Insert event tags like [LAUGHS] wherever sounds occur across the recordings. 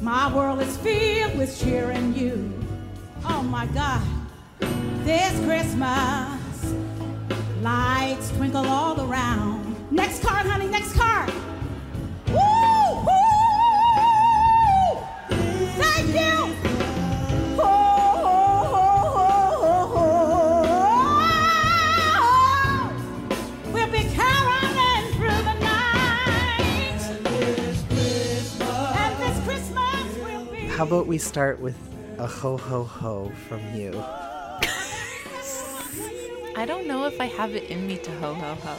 My world is filled with cheering you. Oh my God, this Christmas, lights twinkle all around. Next card, honey, next card. Woo! Thank you! How about we start with a ho ho ho from you? I don't know if I have it in me to ho ho ho.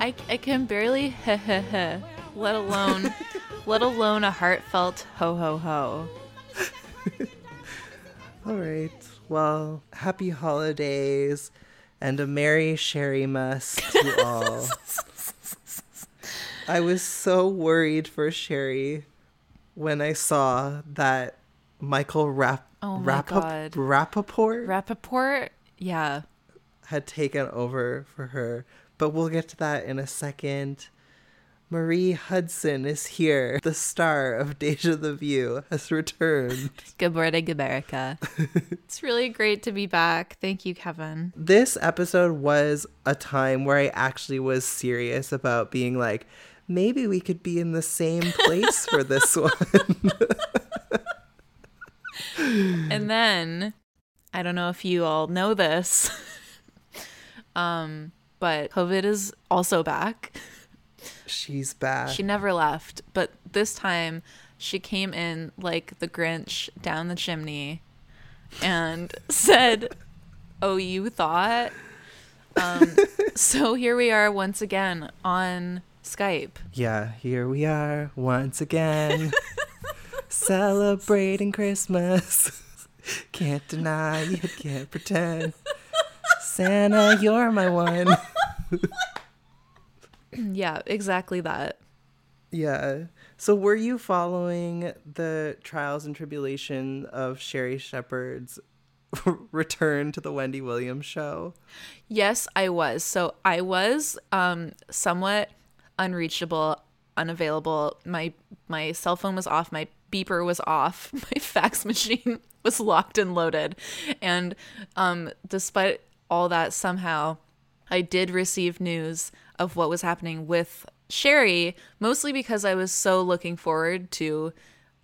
I, I can barely [LAUGHS] heh heh heh, let alone [LAUGHS] let alone a heartfelt ho ho ho. [LAUGHS] All right. Well, happy holidays and a merry sherry mess to all. I was so worried for Sherri when I saw that Michael Rap- Oh Rapaport Rapaport, yeah. had taken over for her. But we'll get to that in a second. Marie Hudson is here. The star of Deja the View has returned. [LAUGHS] Good morning, America. [LAUGHS] it's really great to be back. Thank you, Kevin. this episode was a time where I actually was serious about being like, maybe we could be in the same place for this one. [LAUGHS] And then I don't know if you all know this. [LAUGHS] um, but COVID is also back. She's back. She never left, but this time she came in like the Grinch down the chimney and [LAUGHS] said, "Oh, you thought?" Um, so here we are once again on Skype. yeah, here we are once again, [LAUGHS] celebrating Christmas. [LAUGHS] Can't deny, you can't pretend. Santa, you're my one. [LAUGHS] yeah, exactly that. Yeah. So were you following the trials and tribulation of Sherri Shepherd's return to the Wendy Williams show? Yes, I was. So I was um somewhat unreachable, unavailable. My my cell phone was off, my beeper was off, [LAUGHS] my fax machine [LAUGHS] was locked and loaded. And um despite all that somehow I did receive news of what was happening with Sherri, mostly because I was so looking forward to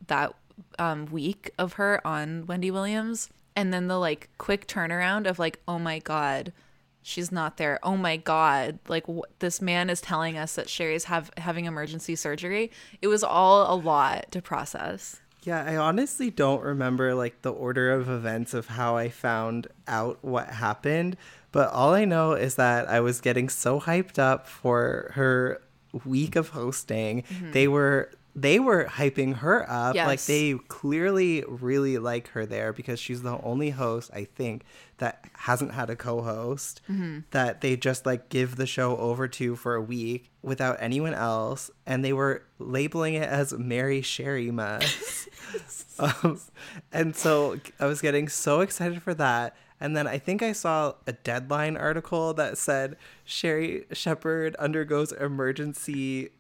that um, week of her on Wendy Williams. And then the like quick turnaround of like, oh my God, she's not there. Oh my God, like wh- this man is telling us that Sherri's have having emergency surgery. It was all a lot to process. Yeah, I honestly don't remember like the order of events of how I found out what happened, but all I know is that I was getting so hyped up for her week of hosting. Mm-hmm. They were they were hyping her up like they clearly really like her there because she's the only host I think that hasn't had a co-host that they just like give the show over to for a week without anyone else and they were labeling it as Mary Sherry Mess. [LAUGHS] um, and so I was getting so excited for that. And then I think I saw a deadline article that said Sherri Shepherd undergoes emergency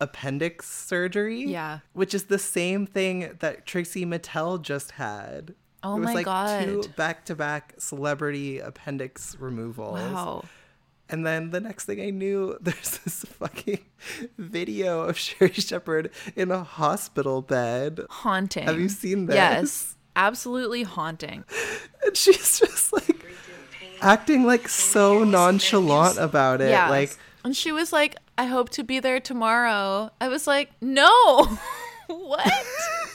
appendix surgery. Yeah. Which is the same thing that Trixie Mattel just had. Oh it was my like two back to back celebrity appendix removals. Wow. And then the next thing I knew, [LAUGHS] there's this fucking video of Sherri Shepherd in a hospital bed. Haunting. Have you seen this? Yes. Absolutely haunting. And she's just like acting like so nonchalant about it. Yeah. Like, and she was like, I hope to be there tomorrow. I was like, no. [LAUGHS] what? [LAUGHS]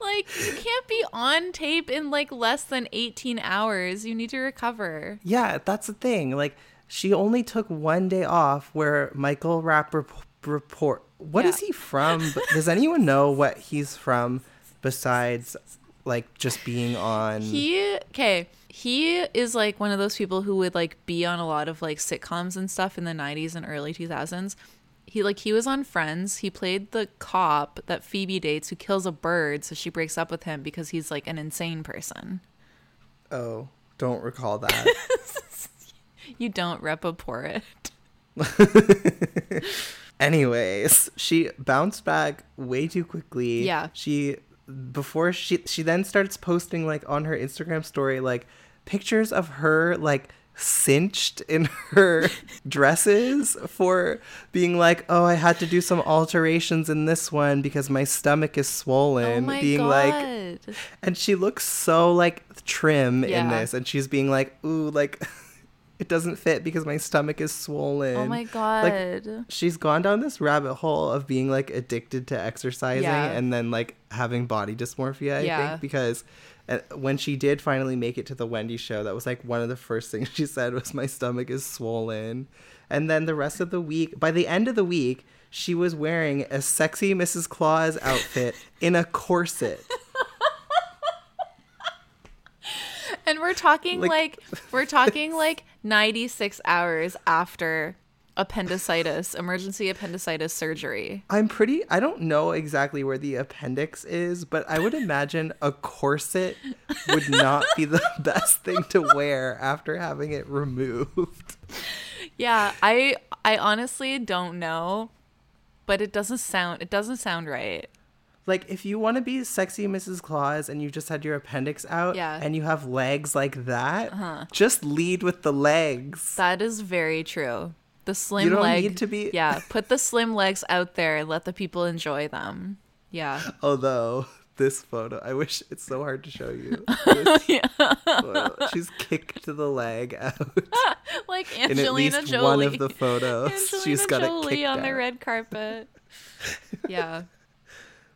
like, you can't be on tape in like less than 18 hours. You need to recover. yeah, that's the thing. Like, she only took one day off where Michael Rapp rep- report. What is Yeah. he from? Does anyone know what he's from besides like just being on? He, okay, he is like one of those people who would like be on a lot of like sitcoms and stuff in the 90s and early 2000s. He like he was on Friends. He played the cop that Phoebe dates who kills a bird, so she breaks up with him because he's like an insane person. oh, don't recall that. [LAUGHS] You don't repaport it. [LAUGHS] Anyways, she bounced back way too quickly. Yeah. She before she she then starts posting like on her Instagram story like pictures of her like cinched in her [LAUGHS] dresses for being like, "Oh, I had to do some alterations in this one because my stomach is swollen." oh being god. like and she looks so like trim in this and she's being like, "Ooh, like [LAUGHS] it doesn't fit because my stomach is swollen." oh my god. Like she's gone down this rabbit hole of being like addicted to exercising Yeah. and then like having body dysmorphia i Yeah. think because uh, when she did finally make it to the wendy show that was like one of the first things she said was my stomach is swollen. And then the rest of the week by the end of the week she was wearing a sexy mrs claus outfit in a corset. And we're talking Like- like, we're talking like 96 hours after appendicitis, emergency appendicitis surgery. i'm pretty i don't know exactly where the appendix is but i would imagine a corset would not be the [LAUGHS] best thing to wear after having it removed Yeah, I I honestly don't know, but it doesn't sound it doesn't sound right. like if you want to be sexy Mrs. Claus and you just had your appendix out Yeah. Uh-huh. and you have legs like that, just lead with the legs. That is very true. The slim don't leg need to be- Yeah, [LAUGHS] put the slim legs out there and let the people enjoy them. Yeah. Although this photo, I wish it's so hard to show you. [LAUGHS] Photo, she's kicked the leg out [LAUGHS] Like in at Angelina least Jolie. one of the photos. Angelina she's got it Jolie kicked on the red carpet. Yeah.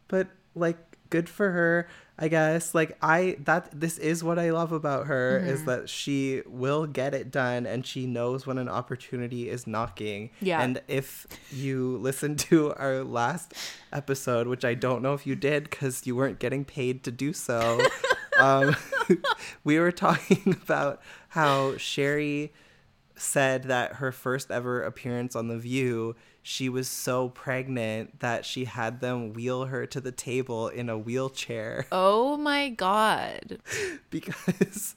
but like good for her i guess like i that this is what i love about her Mm-hmm. is that she will get it done and she knows when an opportunity is knocking Yeah. and if you listen [LAUGHS] to our last episode which i don't know if you did because you weren't getting paid to do so [LAUGHS] um, [LAUGHS] we were talking about how sherri said that her first ever appearance on The View, she was so pregnant that she had them wheel her to the table in a wheelchair [LAUGHS] Oh my god. because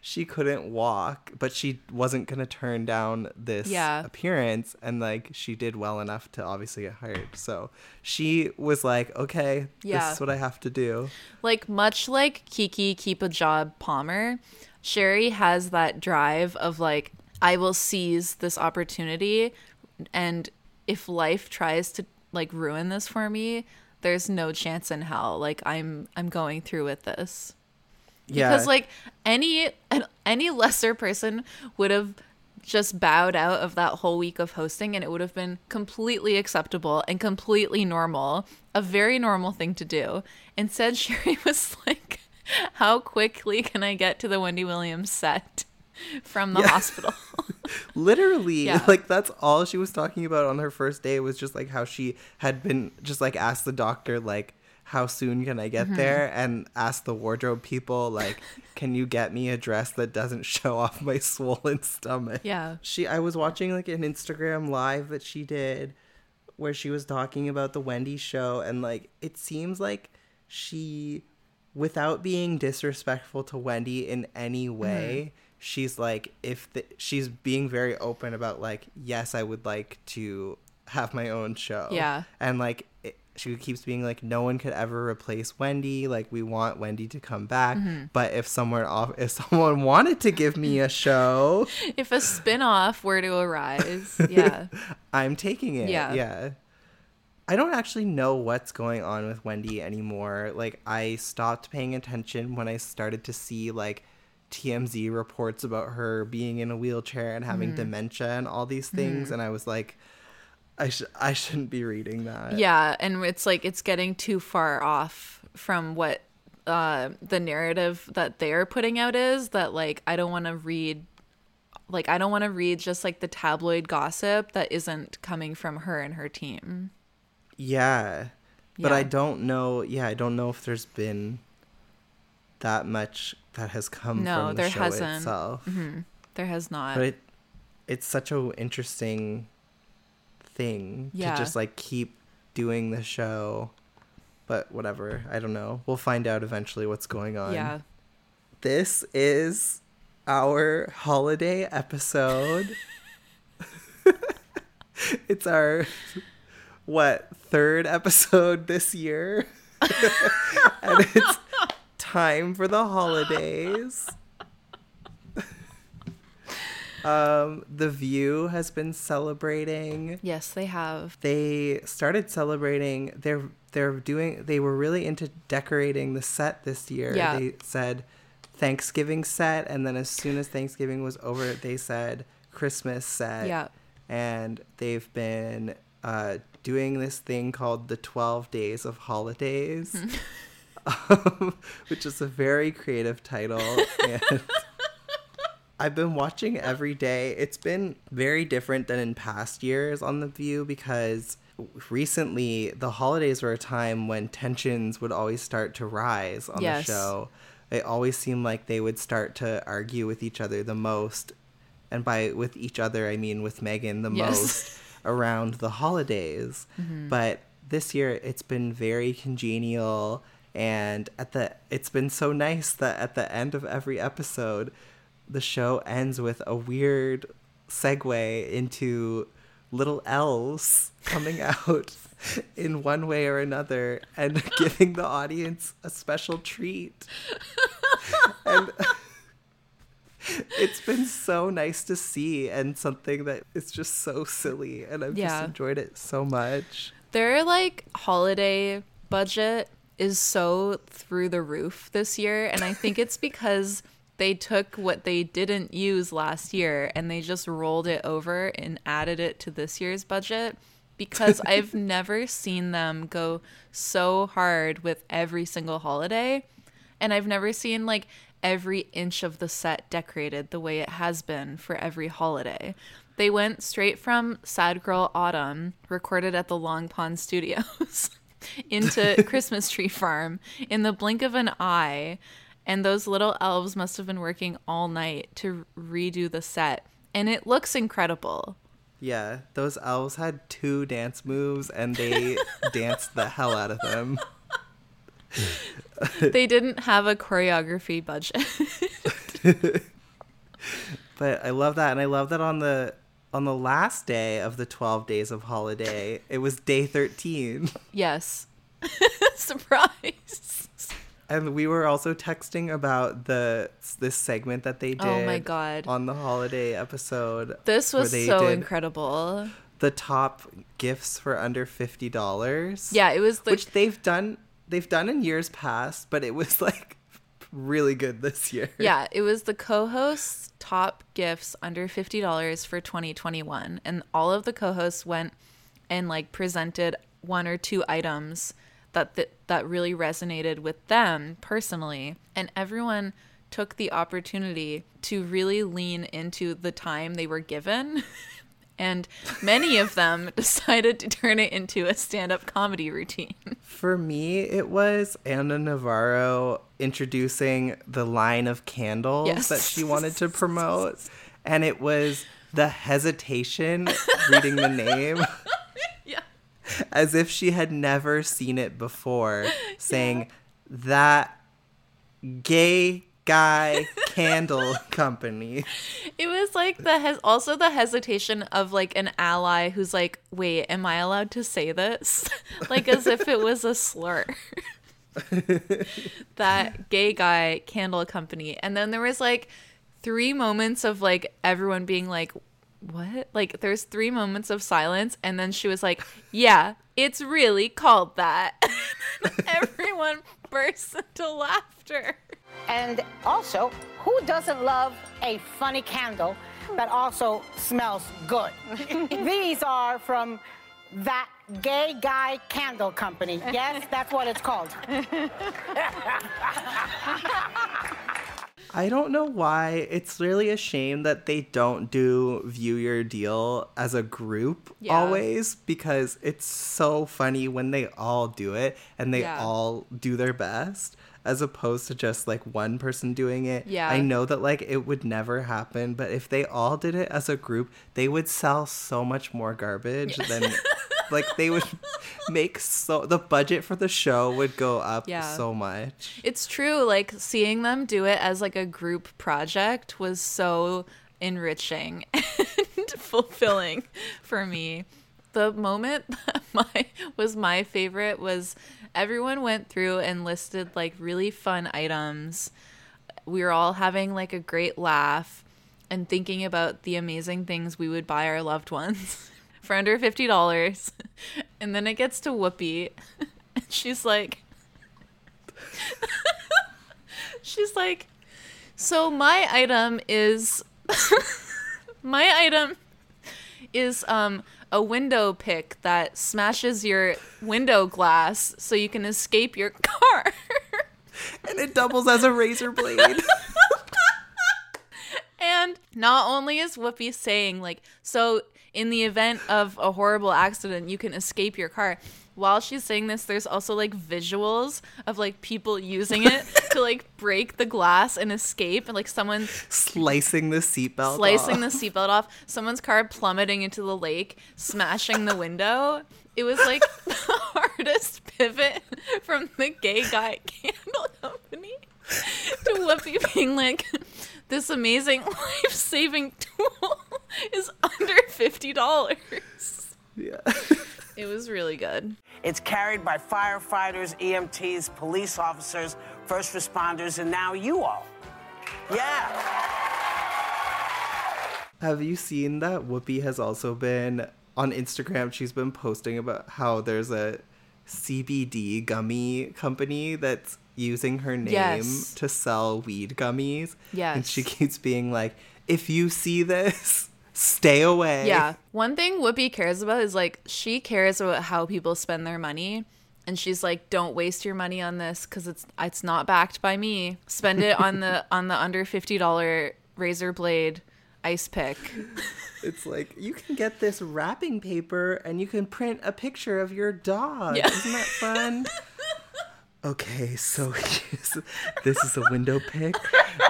she couldn't walk, but she wasn't going to turn down this Yeah. appearance. And like, she did well enough to obviously get hired. So she was like, okay, this is what I have to do. Like much like Keke keep a job Palmer, Sherri has that drive of like I will seize this opportunity and if life tries to like ruin this for me, there's no chance in hell. Like I'm I'm going through with this. Yeah. Because like any any lesser person would have just bowed out of that whole week of hosting and it would have been completely acceptable and completely normal, a very normal thing to do. Instead, [LAUGHS] Sherri was like, "How quickly can I get to the Wendy Williams set from the hospital?" [LAUGHS] literally Yeah. like that's all she was talking about on her first day was just like how she had been just like asked the doctor like how soon can i get Mm-hmm. there and asked the wardrobe people like can you get me a dress that doesn't [LAUGHS] show off my swollen stomach Yeah. she i was watching like an instagram live that she did where she was talking about the wendy show and like it seems like she without being disrespectful to Wendy in any Mm-hmm. She's like if the, she's being very open about like yes, I would like to have my own show. Yeah. And like it, she keeps being like no one could ever replace Wendy, like we want Wendy to come back, Mm-hmm. but if someone off if someone [LAUGHS] wanted to give me a show, [LAUGHS] if a spin-off were to arise, [LAUGHS] yeah. I'm taking it. Yeah. Yeah. I don't actually know what's going on with Wendy anymore. Like I stopped paying attention when I started to see like TMZ reports about her being in a wheelchair and having dementia and all these things and I was like I sh- I shouldn't be reading that. Yeah, and it's like it's getting too far off from what uh, the narrative that they're putting out is. That like I don't want to read, like I don't want to read just like the tabloid gossip that isn't coming from her and her team. Yeah. But I don't know. Yeah, I don't know if there's been that much that has come No, from the there show hasn't. Mm-hmm. itself. There has not. but it it's such a interesting thing Yeah. to just like keep doing the show but whatever i don't know we'll find out eventually what's going on yeah, this is our holiday episode [LAUGHS] [LAUGHS] it's our what third episode this year, [LAUGHS] and it's time for the holidays. [LAUGHS] Um, the View has been celebrating. Yes, they have. They started celebrating. They're they're doing. They were really into decorating the set this year. Yeah. They said Thanksgiving set, and then as soon as Thanksgiving was over, they said Christmas set. Yeah. And they've been uh, doing this thing called the Twelve Days of Holidays, [LAUGHS] um, [LAUGHS] which is a very creative title. And [LAUGHS] I've been watching every day. It's been very different than in past years on The View because recently the holidays were a time when tensions would always start to rise on Yes. the show. It always seemed like they would start to argue with each other the most. And by with each other, I mean with Meghan the Yes. most [LAUGHS] around the holidays. But this year it's been very congenial and at the it's been so nice that at the end of every episode the show ends with a weird segue into little elves coming [LAUGHS] out in one way or another and [LAUGHS] giving the audience a special treat. and [LAUGHS] it's been so nice to see and something that is just so silly and I've Yeah. just enjoyed it so much. Their like holiday budget is so through the roof this year and I think it's because they took what they didn't use last year and they just rolled it over and added it to this year's budget because [LAUGHS] I've never seen them go so hard with every single holiday and I've never seen like every inch of the set decorated the way it has been for every holiday. They went straight from Sad Girl Autumn, recorded at the Long Pond Studios, [LAUGHS] into [LAUGHS] Christmas Tree Farm in the blink of an eye. And those little elves must have been working all night to redo the set. And it looks incredible. Yeah, those elves had two dance moves and they [LAUGHS] danced the hell out of them. [LAUGHS] They didn't have a choreography budget. But I love that and I love that on the on the last day of the 12 days of holiday, it was day 13. yes. [LAUGHS] Surprise. And we were also texting about the this segment that they did Oh my God. on the holiday episode. This was so incredible. The top gifts for under $50. Yeah, it was the which they've done they've done in years past, but it was [LAUGHS] like really good this year. [LAUGHS] Yeah, it was the co-hosts top gifts under $50 for 2021 and all of the co-hosts went and like presented one or two items that that, that really resonated with them personally and everyone took the opportunity to really lean into the time they were given [LAUGHS] and many of [LAUGHS] them decided to turn it into a stand-up comedy routine. For me, it was Ana Navarro introducing the line of candles Yes. that she wanted to promote. [LAUGHS] And it was the hesitation reading the name [LAUGHS] yeah. as if she had never seen it before, [LAUGHS] saying that gay guy candle company. It was like the hes- also the hesitation of like an ally who's like, "Wait, am I allowed to say this?" like as if it was a slur. [LAUGHS] that gay guy candle company. And then there was like three moments of like everyone being like, "What?" Like there's three moments of silence and then she was like, "Yeah, it's really called that." [LAUGHS] [LAUGHS] everyone bursts into laughter. And also, who doesn't love a funny candle that also smells good? These are from that gay guy candle company. Yes, that's what it's called. I don't know why. It's really a shame that they don't do View Your Deal as a group Yeah. always because it's so funny when they all do it and they Yeah. all do their best as opposed to just like one person doing it. Yeah. I know that like it would never happen, but if they all did it as a group, they would sell so much more garbage than [LAUGHS] like they would [LAUGHS] make so the budget for the show would go up Yeah. so much. It's true. Like seeing them do it as like a group project was so enriching [LAUGHS] and fulfilling for me. the moment [LAUGHS] that my was my favorite was everyone went through and listed like really fun items. We were all having like a great laugh and thinking about the amazing things we would buy our loved ones for under fifty dollars. [LAUGHS] And then it gets to Whoopi, [LAUGHS] and she's like, [LAUGHS] she's like, so my item is my item is um a window pick that smashes your window glass so you can escape your car. And it doubles as a razor blade. and not only is Whoopi saying like so in the event of a horrible accident you can escape your car. While she's saying this, there's also like visuals of like people using it [LAUGHS] to like break the glass and escape, and like someone Slicing the seatbelt. slicing off. the seatbelt off, someone's car plummeting into the lake, smashing the window. It was like [LAUGHS] the hardest pivot from the gay guy [LAUGHS] candle company to Whoopi being like, this amazing [LAUGHS] life saving tool [LAUGHS] is under $50. Yeah. It was really good. It's carried by firefighters, EMTs, police officers, first responders, and now you all. Yeah. Have you seen that Whoopi has also been on Instagram? She's been posting about how there's a CBD gummy company that's using her name Yes. to sell weed gummies. And she keeps being like, if you see this, [LAUGHS] stay away. Yeah. One thing Whoopi cares about is like she cares about how people spend their money. And she's like, "Don't waste your money on this because it's it's not backed by me. Spend it on the [LAUGHS] on the under fifty dollar razor blade ice pick." [LAUGHS] It's like, you can get this wrapping paper and you can print a picture of your dog. Yeah. Isn't that fun? Okay, so [LAUGHS] this is a window pick.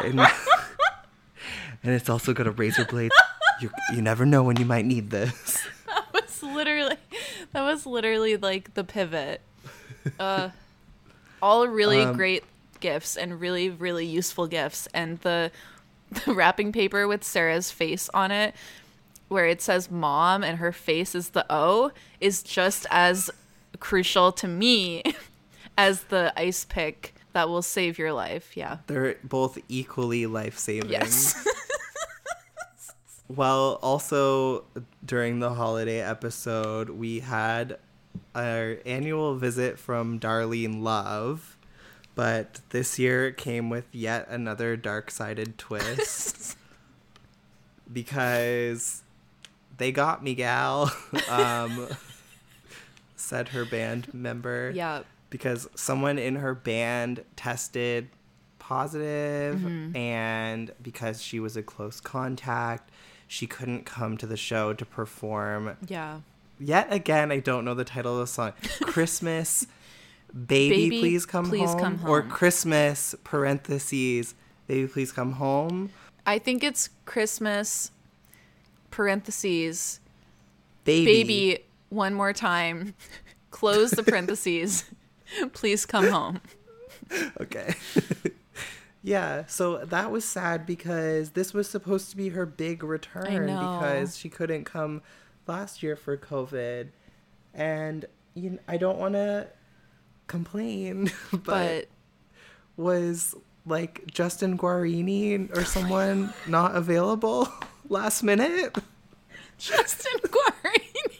And, [LAUGHS] and it's also got a razor blade. You, you never know when you might need this. [LAUGHS] That was literally that was literally like the pivot. Uh, all really great gifts and really really useful gifts, and the the wrapping paper with Sara's face on it, where it says "mom" and her face is the O, is just as crucial to me as the ice pick that will save your life. Yeah. They're both equally life saving. Yes. [LAUGHS] Well, also during the holiday episode, we had our annual visit from Darlene Love, but this year it came with yet another dark sided twist [LAUGHS] because they got Miguel, [LAUGHS] um, said her band member yeah. Because someone in her band tested positive Mm-hmm. and because she was a close contact she couldn't come to the show to perform Yeah. yet again i don't know the title of the song. [LAUGHS] Christmas baby, Baby, please come Please home? Come or christmas parentheses baby please come home? I think it's Christmas parentheses baby, baby one more time [LAUGHS] close the parentheses [LAUGHS] please come home. [LAUGHS] Okay. [LAUGHS] Yeah so that was sad because this was supposed to be her big return because she couldn't come last year for covid. And you kn- i don't want to complain but, but was like justin guarini or oh someone not available last minute? Justin guarini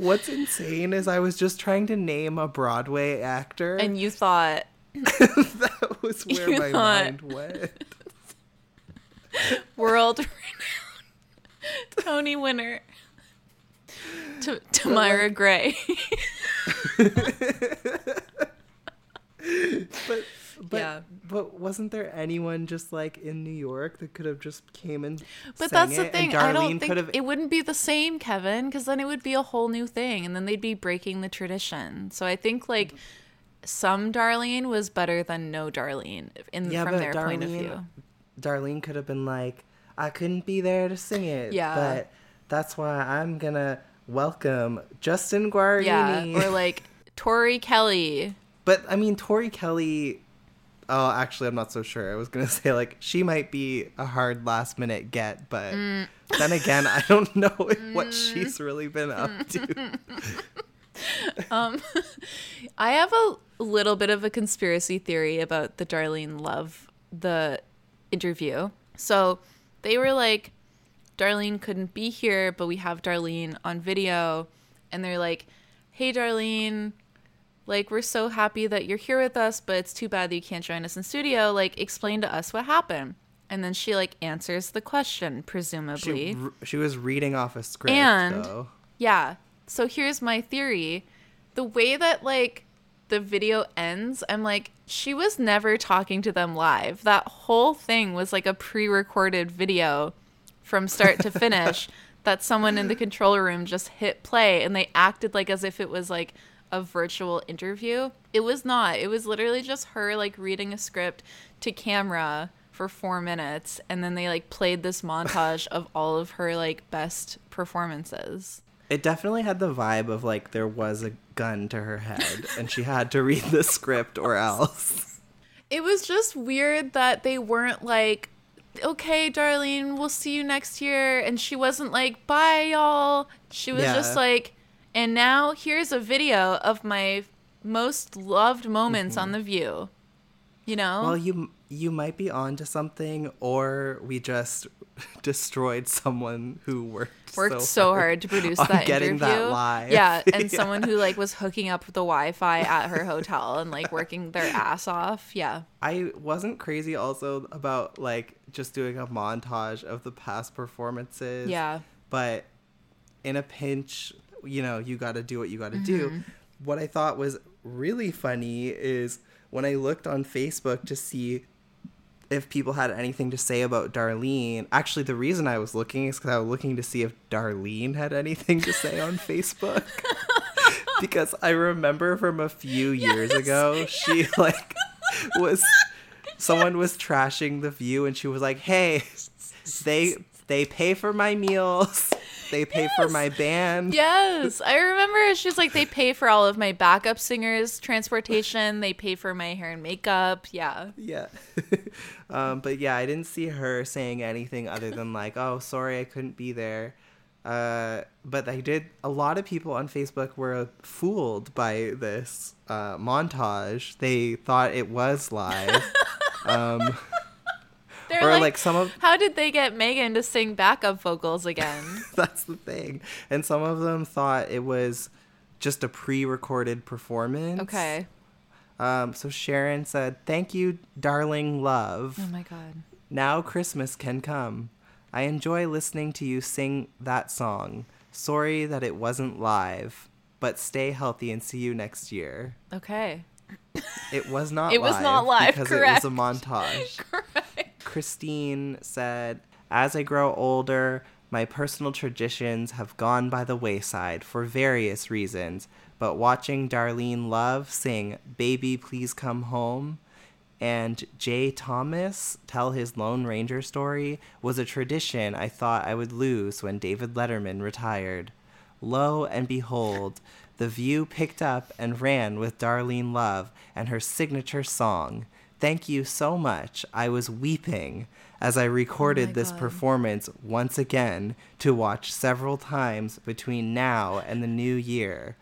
what's insane is i was just trying to name a broadway actor. And you thought [LAUGHS] that was where my thought- mind went. [LAUGHS] World renowned tony winner to tamara like- gray. [LAUGHS] But but Yeah. but wasn't there anyone just like in New York that could have just came and But sang that's the it? thing. I don't think have it wouldn't be the same, Kevin, because then it would be a whole new thing, and then they'd be breaking the tradition. So I think like some Darlene was better than no Darlene in yeah, from but their Darlene, point of view. Darlene could have been like, I couldn't be there to sing it. Yeah. but that's why I'm gonna welcome Justin Guarini. Yeah, or like [LAUGHS] Tori Kelly. but I mean, Tori Kelly. Oh, actually, I'm not so sure. I was gonna [LAUGHS] say like she might be a hard last minute get, but Mm. then again, I don't [LAUGHS] know what she's really been up to. [LAUGHS] um, I have a little bit of a conspiracy theory about the Darlene Love the interview. So they were like, Darlene couldn't be here, but we have Darlene on video, and they're like, "Hey, Darlene." Like we're so happy that you're here with us, but it's too bad that you can't join us in studio. Like explain to us what happened. And then she like answers the question, presumably. She, she was reading off a script, And- though. Yeah. So here's my theory. The way that like the video ends, I'm like, she was never talking to them live. That whole thing was like a pre-recorded video from start to [LAUGHS] finish that someone in the control room just hit play and they acted like as if it was like a virtual interview. It was not. It was literally just her like reading a script to camera for 4 minutes and then they like played this montage of all of her like best performances. It definitely had the vibe of like there was a gun to her head and she had to read the script or else. It was just weird that they weren't like, okay, Darlene, we'll see you next year. And she wasn't like, bye, y'all. She was Yeah. just like, and now here's a video of my most loved moments on The View. You know? Mm-hmm. Well, you you might be onto something, or we just [LAUGHS] destroyed someone who worked Worked so, hard to produce on that getting interview. that live. Yeah, [LAUGHS] and Yeah. someone who like was hooking up the Wi-Fi at her [LAUGHS] hotel and like working their ass off. Yeah. I wasn't crazy also about like just doing a montage of the past performances. Yeah. But in a pinch, you know, you got to do what you got to Mm-hmm. do. What I thought was really funny is when I looked on Facebook to see if people had anything to say about Darlene. Actually, the reason I was looking is because I was looking to see if Darlene had anything to say on Facebook. [LAUGHS] because I remember from a few years ago, she like was [LAUGHS] someone was trashing the view and she was like, "Hey, [LAUGHS] they they pay for my meals. They pay for my band." Yes, I remember. She's like, they pay for all of my backup singers' transportation. They pay for my hair and makeup. Yeah. Yeah. [LAUGHS] um, but yeah, I didn't see her saying anything other than like, "Oh, sorry, I couldn't be there." Uh, but I did. A lot of people on Facebook were fooled by this uh, montage. They thought it was live. [LAUGHS] um, They're Or, like, like, some of- how did they get Meghan to sing backup vocals again? [LAUGHS] that's the thing. And some of them thought it was just a pre-recorded performance. Okay. Um, so Sharon said, "Thank you, darling love." Oh my god. Now Christmas can come. I enjoy listening to you sing that song. Sorry that it wasn't live, but stay healthy and see you next year. Okay. It was not It was not live, because correct. it was a montage. [LAUGHS] Correct. Christine said, As I grow older, my personal traditions have gone by the wayside for various reasons, but watching Darlene Love sing Baby Please Come Home and Jay Thomas tell his Lone Ranger story was a tradition I thought I would lose when David Letterman retired. Lo and behold, The View picked up and ran with Darlene Love and her signature song. Thank you so much. I was weeping as I recorded my this God. performance once again to watch several times between now and the new year.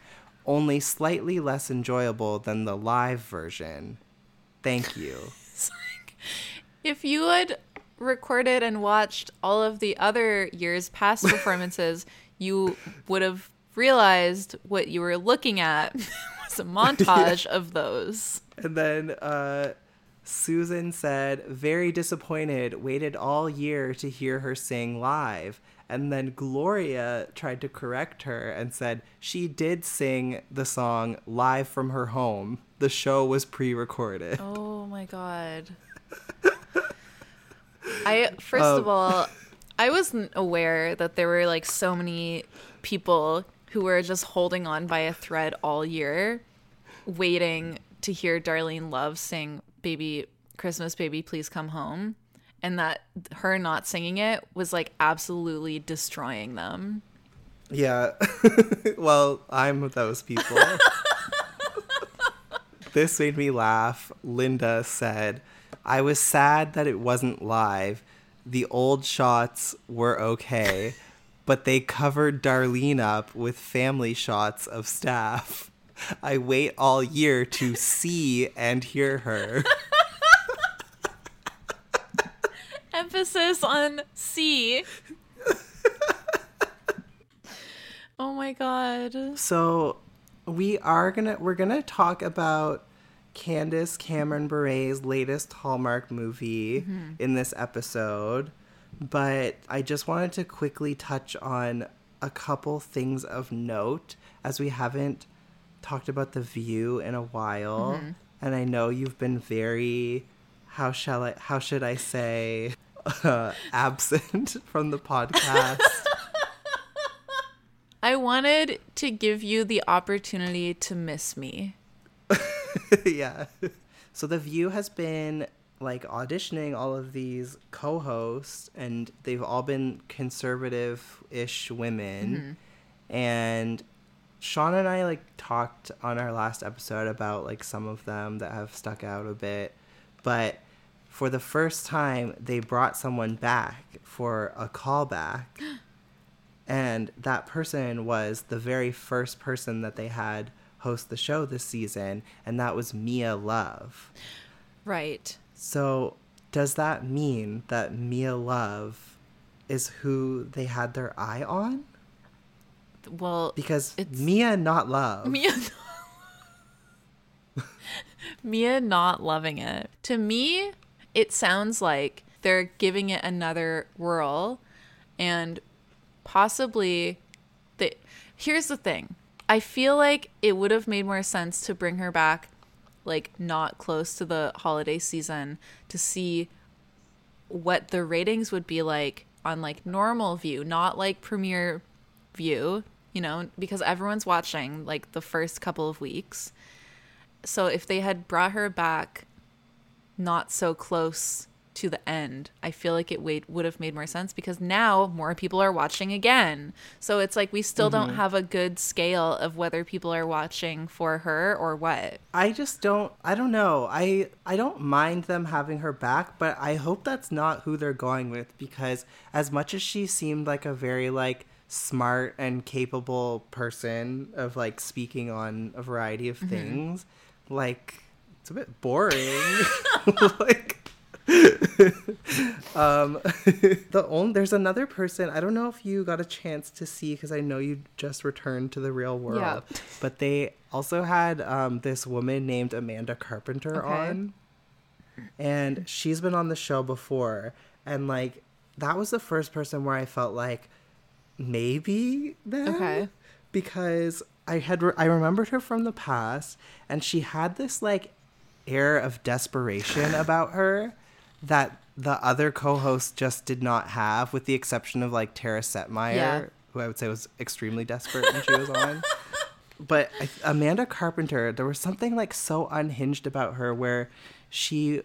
Only slightly less enjoyable than the live version. Thank [LAUGHS] you. If you had recorded and watched all of the other year's past [LAUGHS] performances, you would have realized what you were looking at [LAUGHS] was a montage of those. And then uh, Susan said, very disappointed, waited all year to hear her sing live. And then Gloria tried to correct her and said she did sing the song live from her home. The show was pre recorded. Oh my god. [LAUGHS] I first Um, of all, I wasn't aware that there were like so many people who were just holding on by a thread all year, waiting to hear Darlene Love sing "Baby Christmas Baby Please Come Home," and that her not singing it was like absolutely destroying them. Yeah. [LAUGHS] well, I'm with those people. [LAUGHS] this made me laugh. Linda said, I was sad that it wasn't live. The old shots were okay, but they covered Darlene up with family shots of staff. I wait all year to see and hear her. Emphasis on see. oh my god. So we are gonna we're gonna talk about Candace Cameron Bure's latest Hallmark movie mm-hmm. in this episode, but I just wanted to quickly touch on a couple things of note as we haven't talked about the view in a while and I know you've been very how shall I how should I say uh, absent [LAUGHS] from the podcast. I wanted to give you the opportunity to miss me. [LAUGHS] yeah. So the View has been like auditioning all of these co-hosts and they've all been conservative-ish women. And Sean and I like talked on our last episode about like some of them that have stuck out a bit. But for the first time they brought someone back for a callback. [GASPS] And that person was the very first person that they had host the show this season, and that was Mia Love. Right. So, does that mean that Mia Love is who they had their eye on? Well, Because It's- Mia, not Love. Mia [LAUGHS] Mia not loving it. To me, it sounds like they're giving it another whirl and possibly the Here's the thing. I feel like it would have made more sense to bring her back like not close to the holiday season to see what the ratings would be like on like normal view, not like premiere view, you know, because everyone's watching like the first couple of weeks. So if they had brought her back not so close to the end, I feel like it would would have made more sense because now more people are watching again. So it's like we still don't mm-hmm. have a good scale of whether people are watching for her or what. I just don't I don't know. I I don't mind them having her back, but I hope that's not who they're going with because as much as she seemed like a very like smart and capable person of like speaking on a variety of things, like it's a bit boring. [LAUGHS] [LAUGHS] like um [LAUGHS] the only there's another person i don't know if you got a chance to see because i know you just returned to the real world Yeah. but they also had um this woman named amanda carpenter Okay. on and she's been on the show before and like that was the first person where i felt like maybe then. Okay. because i had re- i remembered her from the past and she had this like air of desperation [SIGHS] about her that the other co-hosts just did not have with the exception of like tara setmeyer Yeah. who i would say was extremely desperate when she was on [LAUGHS] but I, Amanda Carpenter, there was something like so unhinged about her where she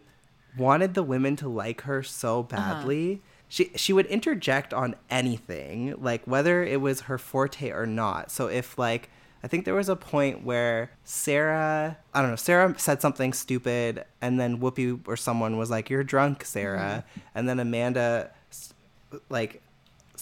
wanted the women to like her so uh-huh. badly. She she would interject on anything, like whether it was her forte or not. So if like I think there was a point where Sara, I don't know, Sara said something stupid and then Whoopi or someone was like, "You're drunk, Sara." And then Amanda like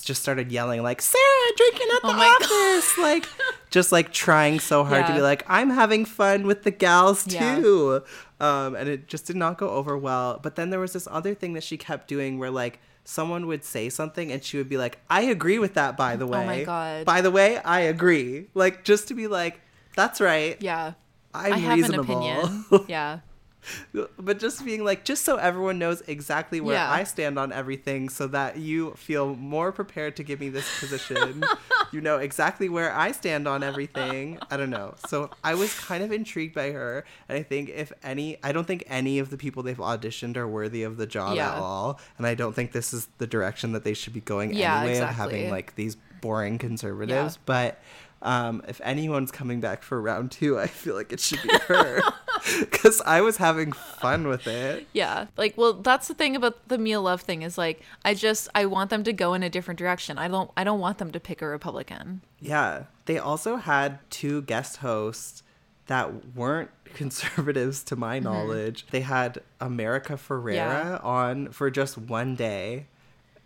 just started yelling like Sara drinking at the Oh my God. office like [LAUGHS] just like trying so hard to be like I'm having fun with the gals Yeah. too um and it just did not go over well but then there was this other thing that she kept doing where like someone would say something and she would be like I agree with that by the way Oh my God. by the way I agree like just to be like that's right Yeah. I'm I have reasonable an opinion. [LAUGHS] Yeah. [LAUGHS] but just being like just so everyone knows exactly where Yeah. I stand on everything so that you feel more prepared to give me this position. [LAUGHS] you know exactly where I stand on everything. I don't know. So I was kind of intrigued by her and I think if any I don't think any of the people they've auditioned are worthy of the job Yeah. at all and I don't think this is the direction that they should be going Yeah, anyway of having like these boring conservatives, but um, if anyone's coming back for round two, I feel like it should be her. [LAUGHS] Because I was having fun with it. Yeah. Like, well, that's the thing about the Mia Love thing is like, I just, I want them to go in a different direction. I don't, I don't want them to pick a Republican. Yeah. They also had two guest hosts that weren't [LAUGHS] conservatives to my knowledge. They had America Ferrera Yeah. on for just one day.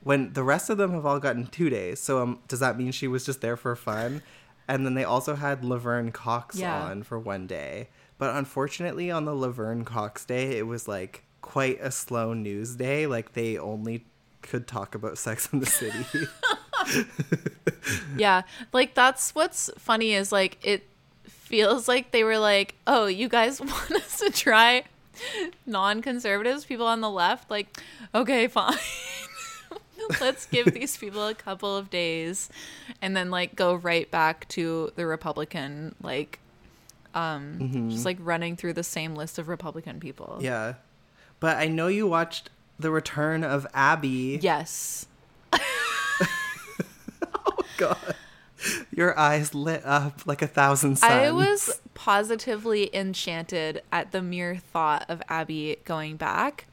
When the rest of them have all gotten two days. So um, does that mean she was just there for fun? And then they also had Laverne Cox Yeah. on for one day. But unfortunately, on the Laverne Cox day, it was like quite a slow news day. Like they only could talk about Sex in the City. [LAUGHS] [LAUGHS] Yeah, like that's what's funny is like it feels like they were like, "Oh, you guys [LAUGHS] want us to try non-conservatives, people on the left?" Like, okay, fine. [LAUGHS] Let's give these people a couple of days and then like go right back to the Republican like um just like running through the same list of Republican people. yeah. But I know you watched The Return of Abby. Yes. [LAUGHS] Oh god. Your eyes lit up like a thousand suns. I was positively enchanted at the mere thought of Abby going back.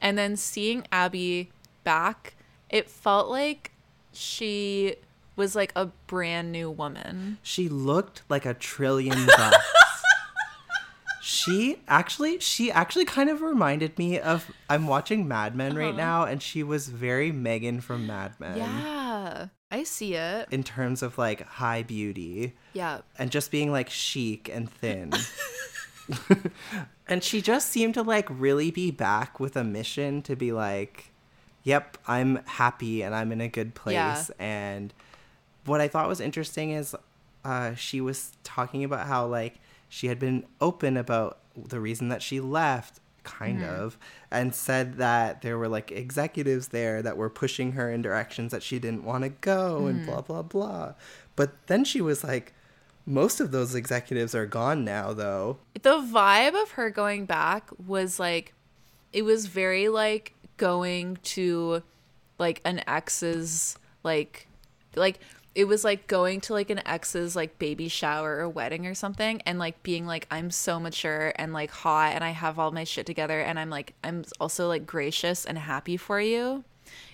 And then seeing Abby back, it felt like she was like a brand new woman. She looked like a trillion bucks. [LAUGHS] she actually, she actually kind of reminded me of. I'm watching Mad Men right uh-huh. now, and she was very Megan from Mad Men Yeah, I see it. in terms of like high beauty Yeah. and just being like chic and thin. [LAUGHS] [LAUGHS] and she just seemed to like really be back with a mission to be like, yep, I'm happy and I'm in a good place. Yeah. And what I thought was interesting is uh, she was talking about how like she had been open about the reason that she left kind of and said that there were like executives there that were pushing her in directions that she didn't want to go and blah blah blah but then she was like most of those executives are gone now though the vibe of her going back was like it was very like going to like an ex's like like it was like going to like an ex's like baby shower or wedding or something and like being like I'm so mature and like hot and I have all my shit together and I'm like I'm also like gracious and happy for you.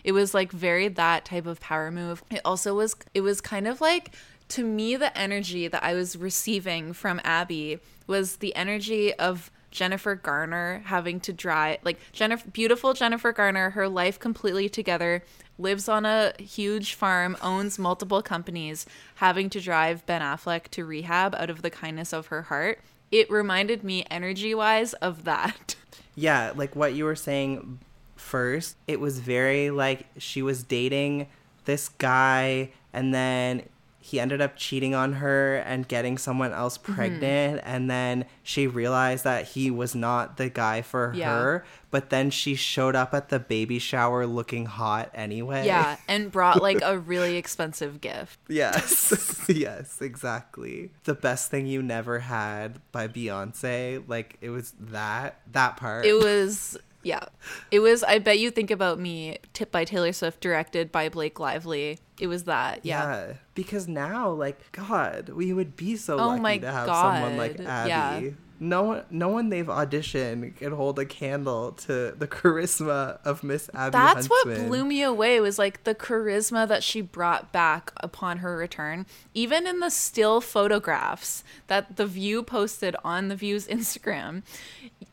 It was like very that type of power move. It also was it was kind of like to me the energy that I was receiving from Abby was the energy of Jennifer Garner having to drive like Jennifer beautiful Jennifer Garner her life completely together lives on a huge farm owns multiple companies having to drive Ben Affleck to rehab out of the kindness of her heart. It reminded me energy wise of that. [LAUGHS] Yeah like what you were saying first it was very like she was dating this guy and then he ended up cheating on her and getting someone else Mm-hmm. pregnant. And then she realized that he was not the guy for Yeah. her. But then she showed up at the baby shower looking hot anyway. Yeah and brought like a [LAUGHS] really expensive gift. Yes. [LAUGHS] Yes exactly. The best thing you never had by beyonce like it was that that part. It was yeah. It was I bet you think about me tip by Taylor Swift directed by Blake Lively. It was that. Yeah. Because now, like, God, we would be so Oh lucky to have someone like Abby. yeah. No one, no one they've auditioned can hold a candle to the [LAUGHS] charisma of Miss Abby. That's what blew me away was like the charisma that she brought back upon her return. Even in the still photographs that the View posted on the View's [LAUGHS] Instagram,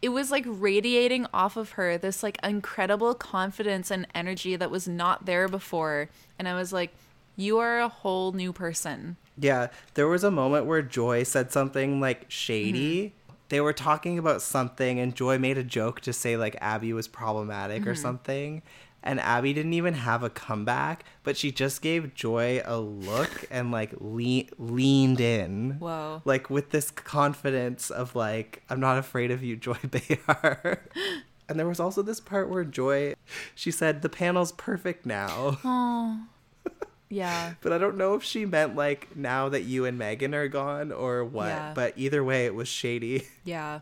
it was like radiating off of her this like incredible confidence and energy that was not there before. And I was like, you are a whole new person. Yeah, there was a moment where Joy said something like shady. Mm-hmm. They were talking about something, and Joy made a joke to say like Abby was problematic Mm-hmm. or something. And Abby didn't even have a comeback, but she just gave Joy a look [LAUGHS] and like le- leaned in. Whoa. Like with this confidence of like, I'm not afraid of you, Joy Behar. [LAUGHS] and there was also this part where Joy, she said, the panel's perfect now. Yeah. [LAUGHS] But I don't know if she meant like now that you and Meghan are gone or what. Yeah. But either way, it was shady. [LAUGHS] Yeah.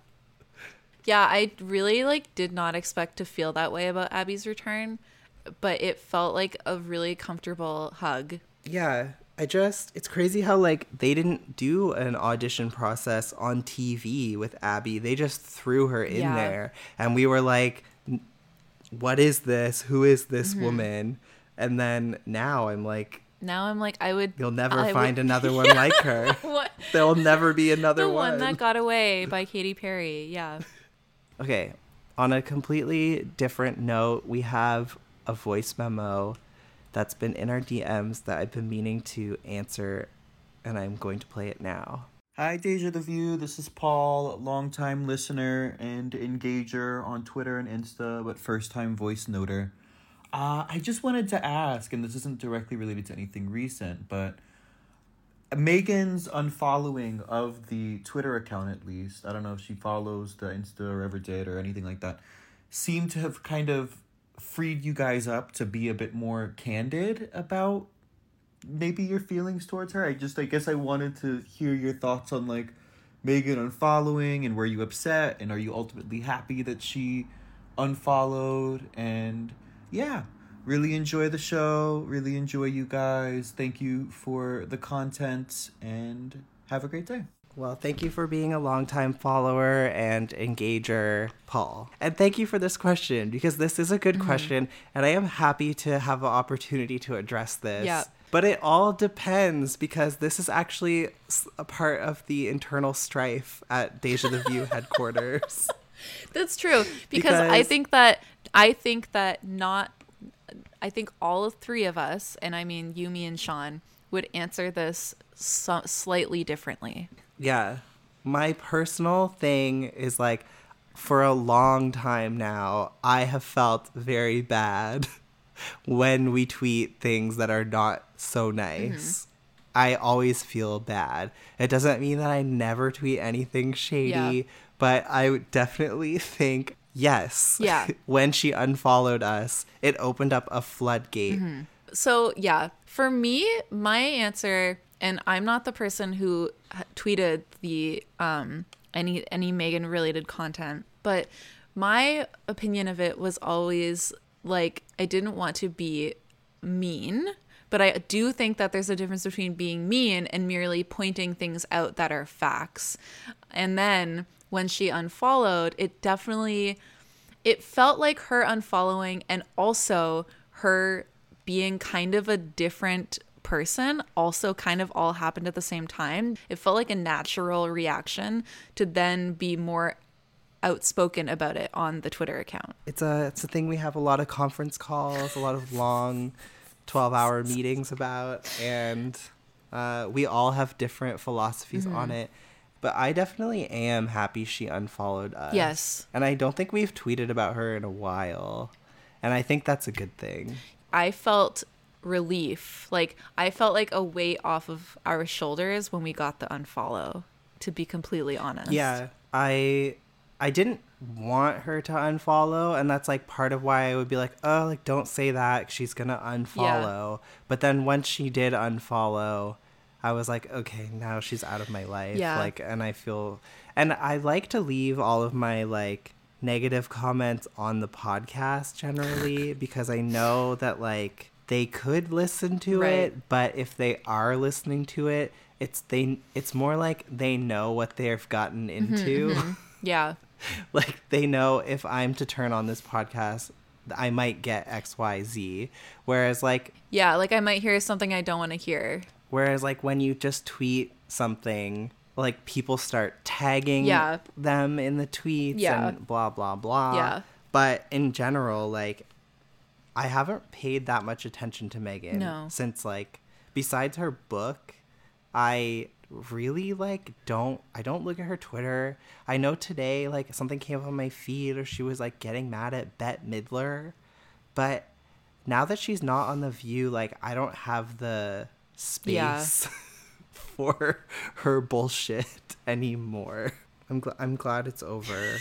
Yeah, I really like did not expect to feel that way about Abby's return, but it felt like a really comfortable hug. Yeah. I just, it's crazy how like they didn't do an audition process on TV with Abby. They just threw her in Yeah. there. And we were like, what is this? Who is this Mm-hmm. woman? And then now I'm like, now I'm like I would. You'll never I would- find another [LAUGHS] one like her. [LAUGHS] What? There'll never be another The one. one that got away by [LAUGHS] Katy Perry. Yeah. Okay, on a completely different note, we have a voice memo that's been in our DMs that I've been meaning to answer, and I'm going to play it now. Hi, Deja the View. This is Paul, longtime listener and engager on Twitter and Insta, but first time voice noter. Uh, I just wanted to ask, and this isn't directly related to anything recent, but Meghan's unfollowing of the Twitter account, at least, I don't know if she follows the Insta or ever did or anything like that, seemed to have kind of freed you guys up to be a bit more candid about maybe your feelings towards her. I just I guess I wanted to hear your thoughts on like Megan unfollowing and were you upset and are you ultimately happy that she unfollowed and yeah, really enjoy the show, really enjoy you guys. Thank you for the content and have a great day. Well, thank you for being a longtime follower and engager, Paul. And thank you for this question because this is a good mm-hmm. question, and I am happy to have an opportunity to address this. Yeah. But it all depends because this is actually a part of the internal strife at Deja the [LAUGHS] View headquarters. That's true because, I think that I think that not I think all three of us and I mean you me and Sean would answer this so, slightly differently. Yeah. My personal thing is like for a long time now, I have felt very bad [LAUGHS] when we tweet things that are not so nice. Mm-hmm. I always feel bad. It doesn't mean that I never tweet anything shady, Yeah. but I definitely [LAUGHS] think yes. Yeah. [LAUGHS] when she unfollowed us, it opened up a floodgate. So, yeah, for me, my answer and I'm not the person who tweeted the um any any Meghan related content, but my opinion of it was always like I didn't want to be mean, but I do think that there's a difference between being mean and merely pointing things out that are facts. And then when she unfollowed, it definitely it felt like her unfollowing and also her being kind of a different person also kind of all happened at the same time. It felt like a natural reaction to then be more outspoken about it on the Twitter account. it's a it's a thing we have a lot of conference calls, a lot of long, twelve hour meetings about, and uh, we all have different philosophies Mm-hmm. on it. But I definitely am happy she unfollowed us. Yes. and I don't think we've tweeted about her in a while, and I think that's a good thing. I felt relief. Like I felt like a weight off of our shoulders when we got the unfollow, to be completely honest. Yeah, I I didn't want her to unfollow, and that's like part of why I would be like, oh, like don't say that. She's gonna unfollow. But then once she did unfollow, I was like, okay, now she's out of my life. Yeah. Like, and I feel, and I like to leave all of my like negative comments on the podcast generally because I know that like they could listen to Right. it, but if they are listening to it, it's they it's more like they know what they've gotten Mm-hmm, into. [LAUGHS] Yeah. like they know if I'm to turn on this podcast, I might get XYZ. Whereas like Yeah, like I might hear something I don't want to hear. Whereas like when you just tweet something, like people start tagging Yeah. them in the tweets Yeah. and blah blah blah. Yeah. But in general, like I haven't paid that much attention to Meghan No. since like besides her book, I really like don't I don't look at her Twitter. I know today like something came up on my feed or she was like getting mad at Bette Midler, but now that she's not on the view, like I don't have the space Yeah. [LAUGHS] for her bullshit anymore. I'm gl- I'm glad it's over.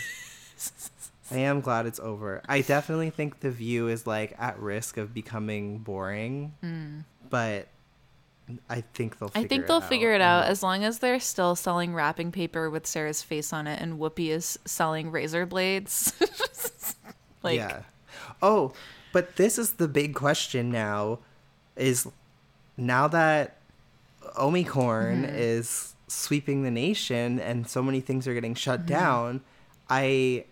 [LAUGHS] I am glad it's over. I definitely think the view is like at risk of becoming boring, but I think they'll. Mm. I think it they'll out. figure it out as long as they're still selling wrapping paper with Sara's face on it and Whoopi is selling razor blades. [LAUGHS] like yeah. Oh, but this is the big question now: is now that Omicron Mm-hmm. is sweeping the nation and so many things are getting shut Mm-hmm. down, I.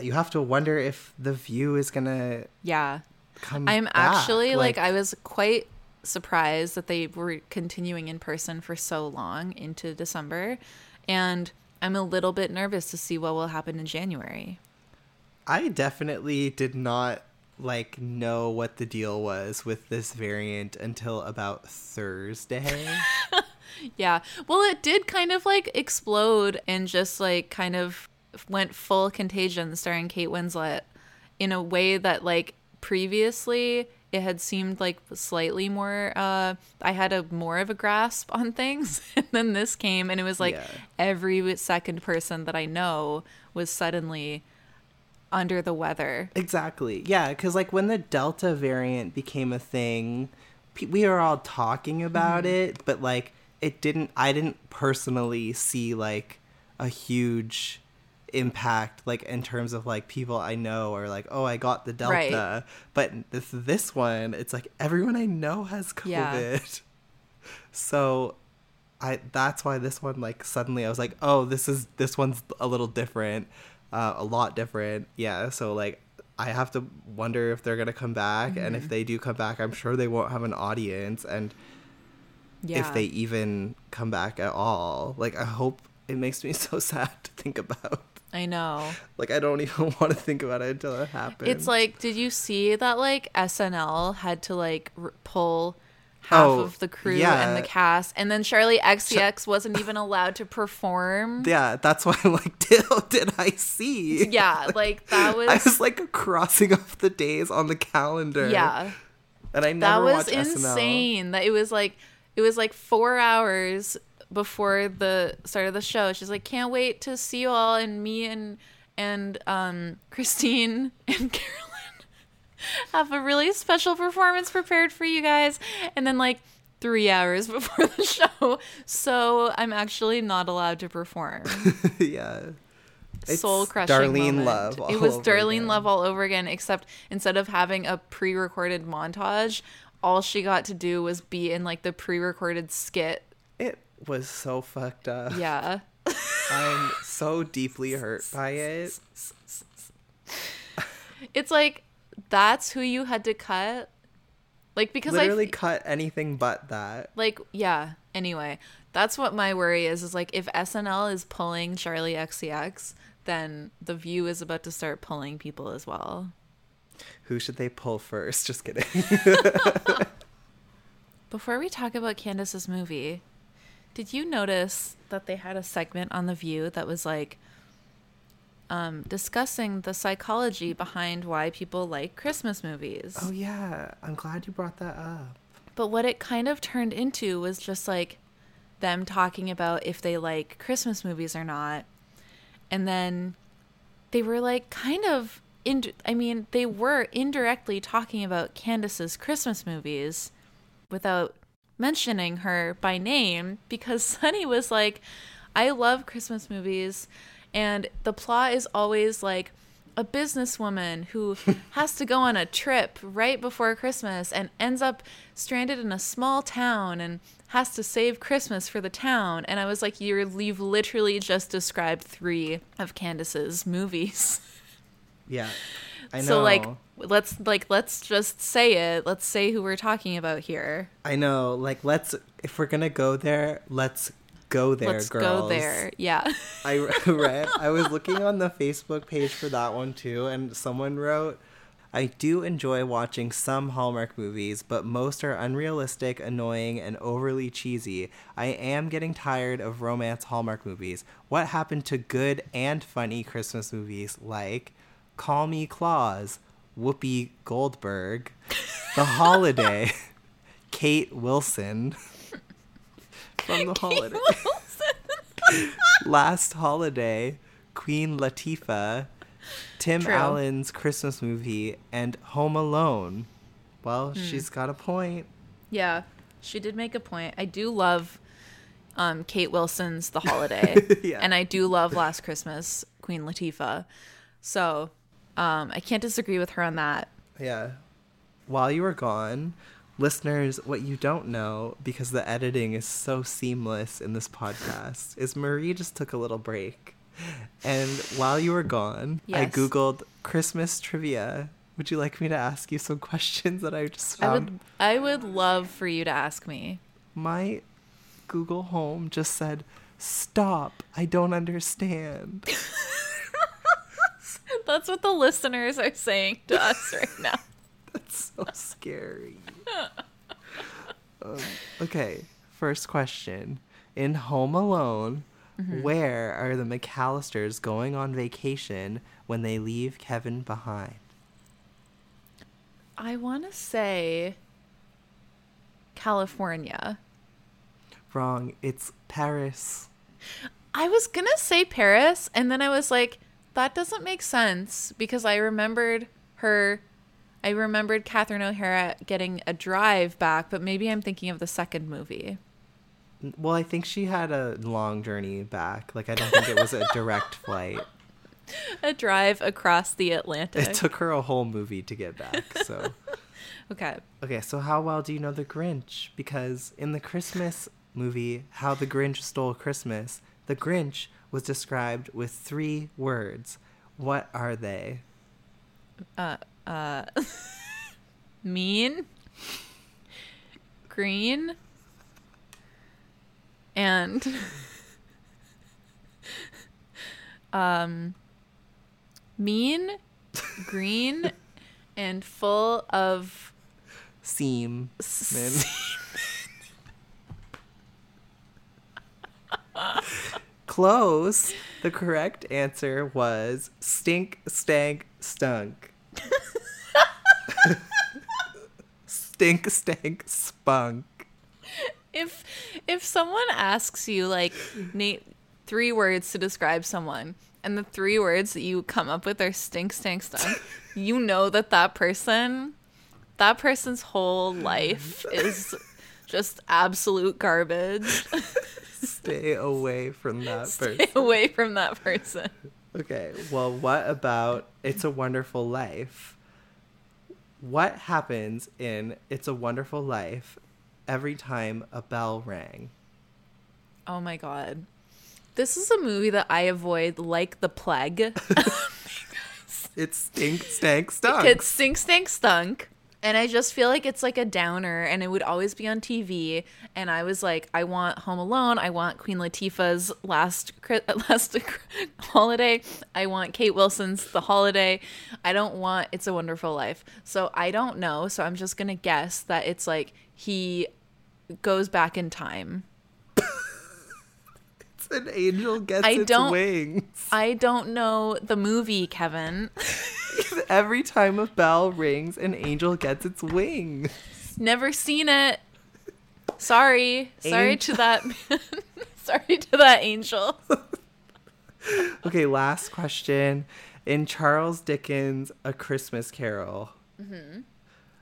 You have to wonder if the view is gonna yeah. come. I'm back. actually like, I was quite surprised that they were continuing in person for so long into December. And I'm a little bit nervous to see what will happen in January. I definitely did not like know what the deal was with this variant until about Thursday. [LAUGHS] Yeah. Well, it did kind of like explode and just like kind of went full contagion starring Kate Winslet in a way that like previously it had seemed like slightly more uh I had a more of a grasp on things [LAUGHS] and then this came and it was like Yeah. every second person that I know was suddenly under the weather. Exactly. Yeah, because like when the Delta variant became a thing, pe- we were all talking about mm-hmm. it, but like it didn't. I didn't personally see like a huge impact like in terms of like people I know are like, oh, I got the Delta, Right. but this this one, it's like everyone I know has COVID. Yeah. [LAUGHS] So I that's why this one like suddenly I was like, oh, this is this one's a little different, uh, a lot different. Yeah, so like I have to wonder if they're gonna come back, and if they do come back, I'm sure they won't have an audience, and Yeah. if they even come back at all, like I hope it makes me [LAUGHS] so sad to think about. I know. Like I don't [LAUGHS] even want to think about it until it happens. It's like, did you see that like SNL had to like r- pull half Oh, of the crew yeah. and the cast, and then Charli XCX wasn't even allowed to perform? [LAUGHS] yeah, that's why I'm like, [LAUGHS] did, did I see? Yeah, [LAUGHS] like that was, I was like crossing off the days on the calendar. yeah, and I that was watched SNL. insane. That it was like it was like four hours before the start of the show. She's like, can't wait to see you all, and me and and um Christine and Carolyn have a really special performance prepared for you guys. And then like three hours [LAUGHS] before the show, so I'm actually not allowed to perform. [LAUGHS] yeah. Soul crushing. Darlene moment. Love all It was Darlene again. Love all over again, except instead of having a pre-recorded montage, all she got to do was be in like the pre-recorded skit. It was so fucked up. Yeah. [LAUGHS] I'm so deeply hurt by it. It's like that's who you had to cut. Like because I Literally I cut anything but that. like yeah, anyway, that's what my worry is is like if SNL is pulling Charli XCX, then The View is about to start pulling people as well. Who should they pull first? Just kidding. [LAUGHS] Before we talk about Candace's movie, did you notice that they had a segment on The View that was like um, discussing the psychology behind why people like Christmas movies? oh yeah, I'm glad you brought that up. But what it kind of turned into was just like them talking about if they like Christmas movies or not. And then they were like kind of in I mean, they were indirectly talking about Candace's Christmas movies without mentioning her by name because [LAUGHS] Sunny was like, I love Christmas movies and the plot is always like a businesswoman who [LAUGHS] has to go on a trip right before Christmas and ends up stranded in a small town and has to save Christmas for the town. And I was like, You're, you've literally just described three of Candace's movies. Yeah. I know. So like, let's like let's just say it. Let's say who we're talking about here. I know. Like let's if we're gonna go there, let's go there, let's girls. go there. Yeah. I read. [LAUGHS] I was [LAUGHS] looking on the Facebook page for that one too, and someone wrote, "I do enjoy watching some Hallmark movies, but most are unrealistic, annoying, and overly cheesy. I am getting tired of romance Hallmark movies. What happened to good and funny Christmas movies like Call Me Claus, Whoopi Goldberg, The Holiday, [LAUGHS] Kate Wilson?" From the [LAUGHS] holiday. [LAUGHS] Last Holiday, Queen Latifah, Tim True. Allen's Christmas movie, and Home Alone. Well, Hmm. she's got a point. Yeah, she did make a point. I do love um, Kate Wilson's The Holiday, [LAUGHS] Yeah. and I do love Last Christmas, Queen Latifah. So um, I can't disagree with her on that. Yeah. While you were gone, listeners, what you don't know, because the editing is so seamless in this podcast, is Marie just took a little break. And while you were gone, I Googled Christmas trivia Would you like me to ask you some [LAUGHS] questions that I just I found? would I would love for you to ask me. My Google Home just said, "Stop! I don't understand." [LAUGHS] That's what the listeners are saying to us right now. [LAUGHS] That's so scary. [LAUGHS] um, okay, first question. In Home Alone, where are the McAllisters going on vacation when they leave Kevin behind? I want to say California. Wrong. It's Paris. I was going to say Paris and then I was like that doesn't make sense because I remembered her I remembered Catherine O'Hara getting a drive back, but maybe I'm thinking of the second movie. Well, I think she had a long journey back. Like, I don't think it was a direct [LAUGHS] flight. A drive across the Atlantic. It took her a whole movie to get back. So, [LAUGHS] okay. okay, so how well do you know The Grinch? Because in the Christmas movie, How the Grinch Stole Christmas, the Grinch was described with three words. What are they? Uh, [LAUGHS] mean, green, and [LAUGHS] um, mean, green, [LAUGHS] and full of Seam. Close. The correct answer was stink, stank, stunk. Stink, stank, spunk. if if someone asks you like Nate three words to describe someone and the three words that you come up with are stink stank, stunk [LAUGHS] you know that that person that person's whole life is just absolute garbage [LAUGHS] Stay away from that person. Stay away from that person Okay, well, what about It's a Wonderful Life? What happens in It's a Wonderful Life every time a bell rang? oh my god this is a movie that i avoid like the plague [LAUGHS] [LAUGHS] it stink, stank, stunk. It's stink, stank, stunk. And I just feel like it's like a downer, and it would always be on TV. And I was like, I want Home Alone. I want Queen Latifah's last [LAUGHS] last [LAUGHS] holiday. I want Kate Wilson's The Holiday. I don't want It's a Wonderful Life. So I don't know. So I'm just gonna guess that it's like he goes back in time. [LAUGHS] It's an angel gets I its wings. I don't know the movie, Kevin. [LAUGHS] Every time a bell rings, an angel gets its wings. Never seen it. Sorry. Sorry Angel. to that man. [LAUGHS] Sorry to that angel. [LAUGHS] Okay, last question. In Charles Dickens' A Christmas Carol, mm-hmm.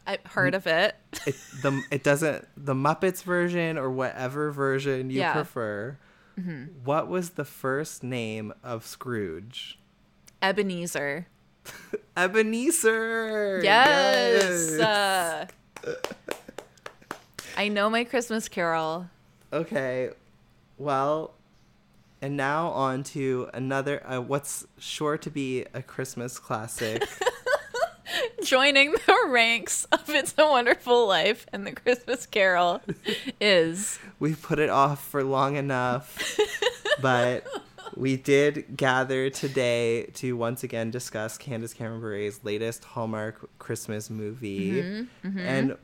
I've heard of it. it the it doesn't the Muppets version or whatever version you Yeah. prefer. Mm-hmm. What was the first name of Scrooge? Ebenezer. [LAUGHS] Ebenezer. Yes. Uh, [LAUGHS] I know my Christmas Carol. Okay. Well, and now on to another uh, what's sure to be a Christmas classic. [LAUGHS] Joining the ranks of It's a Wonderful Life and the Christmas Carol is We've put it off for long enough, but we did gather today to once again discuss Candace Cameron Bure's latest Hallmark Christmas movie. Mm-hmm, mm-hmm. And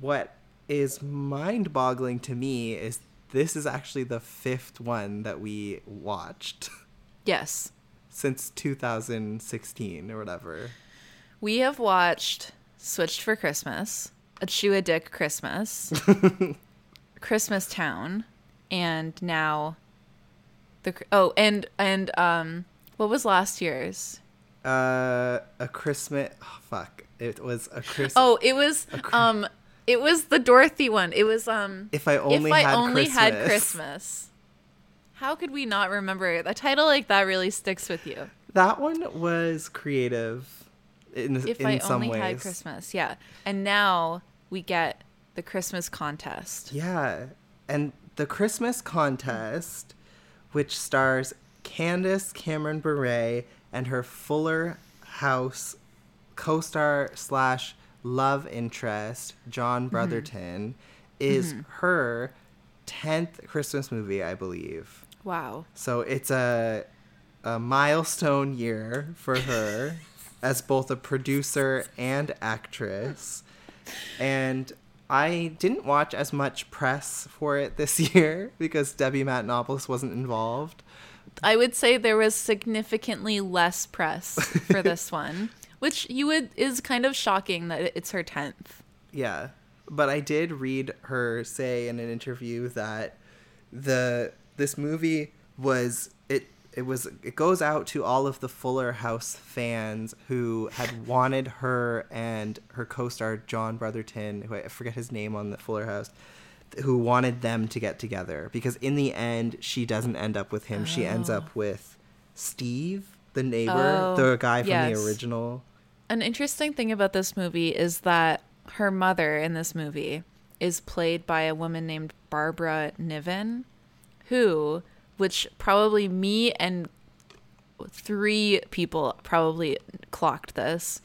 what is mind boggling to me is this is actually the fifth one that we watched yes. since 2016 or whatever. We have watched Switched for Christmas, A Shoe Addict's Christmas, [LAUGHS] Christmas Town, and now the oh and and um what was last year's? Uh, a Christmas. Oh, fuck. It was a Christmas. Oh, it was um it was the Dorothy one. It was um If I only if I had only had Christmas. Christmas. How could we not remember it? A title like that really sticks with you. That one was creative in. If in I some only ways. had Christmas, yeah. And now we get the Christmas contest. Yeah. And the Christmas contest, which stars Candace Cameron Bure and her Fuller House co-star slash love interest John mm-hmm. Brotherton is mm-hmm. her tenth Christmas movie, I believe. Wow. So it's a a milestone year for [LAUGHS] her as both a producer and actress. And I didn't watch as much press for it this [LAUGHS] year because Debbie Matenopoulos wasn't involved. I would say there was significantly less press for this [LAUGHS] one, which you would is kind of shocking that it's her 10th. Yeah. But I did read her say in an interview that the this movie was it was it goes out to all of the Fuller House fans who had wanted her and her co-star John Brotherton, who I forget his name on the Fuller House, who wanted them to get together because in the end she doesn't end up with him. She ends up oh. with Steve, the neighbor, Oh, the guy from yes. the original. An interesting thing about this movie is that her mother in this movie is played by a woman named Barbara Niven, who, which probably me and three people probably clocked this.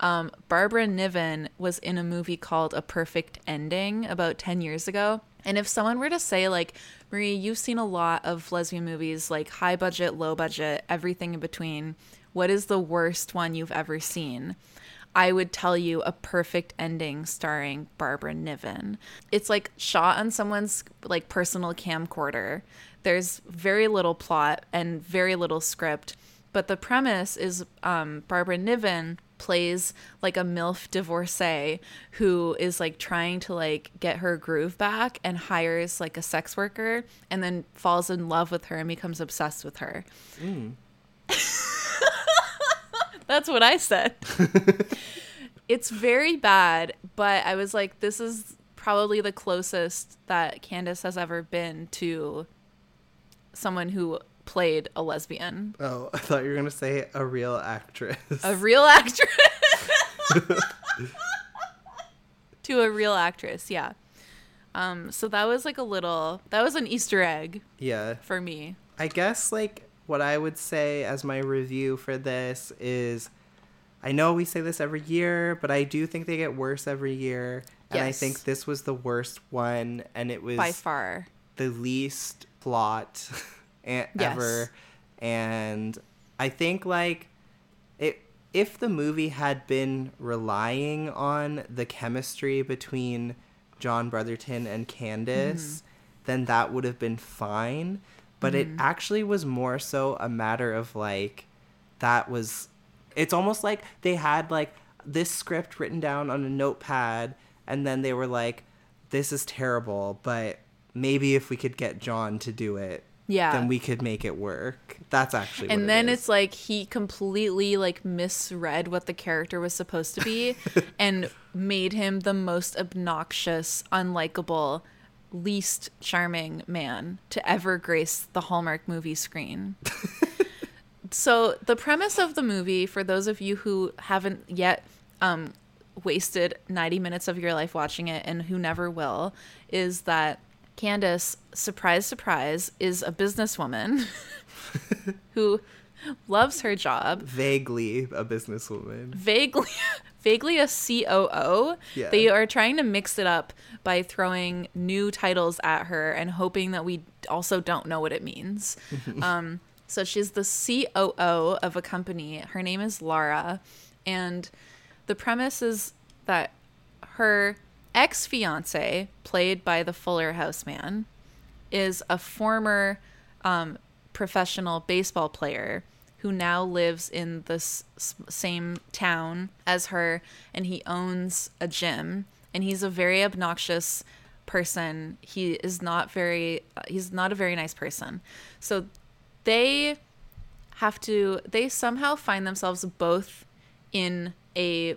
Um, Barbara Niven was in a movie called A Perfect Ending about 10 years ago. And if someone were to say, like, Marie, you've seen a lot of lesbian movies, like high budget, low budget, everything in between. What is the worst one you've ever seen? I would tell you a perfect ending starring Barbara Niven. It's like shot on someone's like personal camcorder. There's very little plot and very little script, but the premise is um, Barbara Niven plays like a milf divorcee who is like trying to like get her groove back and hires like a sex worker and then falls in love with her and becomes obsessed with her. [LAUGHS] That's what I said. [LAUGHS] it's very bad, but I was like, this is probably the closest that Candace has ever been to someone who played a lesbian, Oh, I thought you were gonna say a real actress. a real actress. [LAUGHS] to a real actress, yeah. Um, so that was like a little, that was an Easter egg yeah. for me. I guess like what I would say as my review for this is I know we say this every year, but I do think they get worse every year. And I think this was the worst one and it was By far. the least plot [LAUGHS] a- ever. And I think like it if the movie had been relying on the chemistry between John Brotherton and Candace, mm-hmm. then that would have been fine. But it mm-hmm. actually was more so a matter of like that was it's almost like they had like this script written down on a notepad and then they were like this is terrible but maybe if we could get john to do it Yeah. then we could make it work. That's actually and then it's like he completely like misread what the character was supposed to be [LAUGHS] and made him the most obnoxious unlikable least charming man to ever grace the hallmark movie screen. [LAUGHS] So the premise of the movie for those of you who haven't yet um, wasted 90 minutes of your life watching it and who never will is that candace surprise surprise is a businesswoman [LAUGHS] who loves her job vaguely a businesswoman vaguely [LAUGHS] vaguely a COO. Yeah. They are trying to mix it up by throwing new titles at her and hoping that we also don't know what it means. [LAUGHS] um, so she's the COO of a company. Her name is Laura, and the premise is that her ex fiance, played by the Fuller House man, is a former um, professional baseball player who now lives in the s- same town as her and he owns a gym and he's a very obnoxious person. He is not very he's not a very nice person. So they have to they somehow find themselves both in a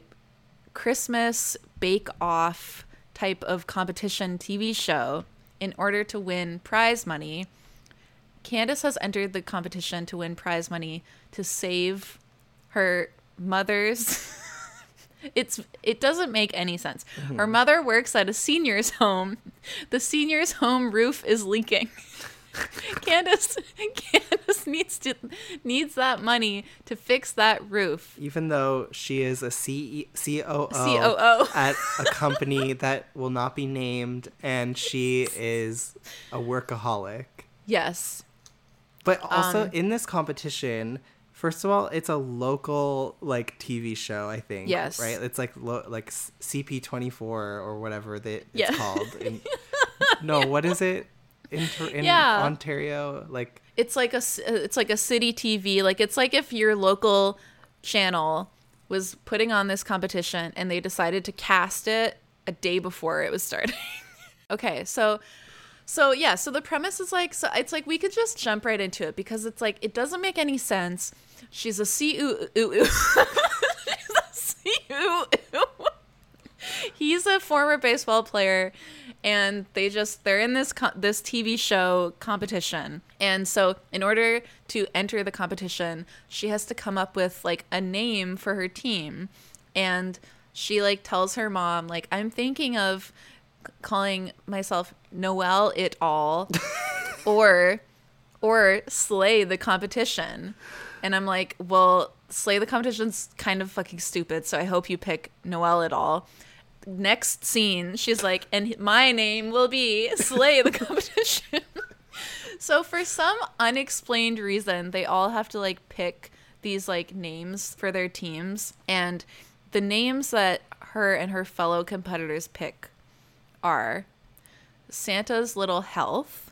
Christmas bake off type of competition TV show in order to win prize money. Candace has entered the competition to win prize money to save her mother's [LAUGHS] it's it doesn't make any sense. Her mm-hmm. mother works at a senior's [LAUGHS] home. The senior's home roof is leaking. [LAUGHS] [LAUGHS] Candace [LAUGHS] Candace needs to needs that money to fix that roof. Even though she is a C- COO, COO. at a company [LAUGHS] that will not be named, and she is a workaholic. Yes. But also Um, in this competition, first of all, it's a local like TV show. I think. Yes. Right. It's like lo- like CP twenty four or whatever that it's Yeah. called. In, no, what is it? In, in Yeah. Ontario, like It's like a s- uh, it's like a city TV. Like it's like if your local channel was putting on this competition and they decided to cast it a day before it was starting. [LAUGHS] okay, so so yeah, so the premise is like so it's like we could just jump right into it because it's like it doesn't make any sense. She's a C ooh ooh ooh. She's a C ooh [LAUGHS] ooh. He's a former baseball player and they just they're in this co- this TV show competition. And so in order to enter the competition, she has to come up with like a name for her team. And she like tells her mom like I'm thinking of calling myself Noelle it all [LAUGHS] or or slay the competition. And I'm like, well, slay the competition's kind of fucking stupid, so I hope you pick Noelle at all. Next scene, she's like, and my name will be slay the competition. [LAUGHS] so for some unexplained reason, they all have to like pick these like names for their teams, and the names that her and her fellow competitors pick are Santa's Little Health,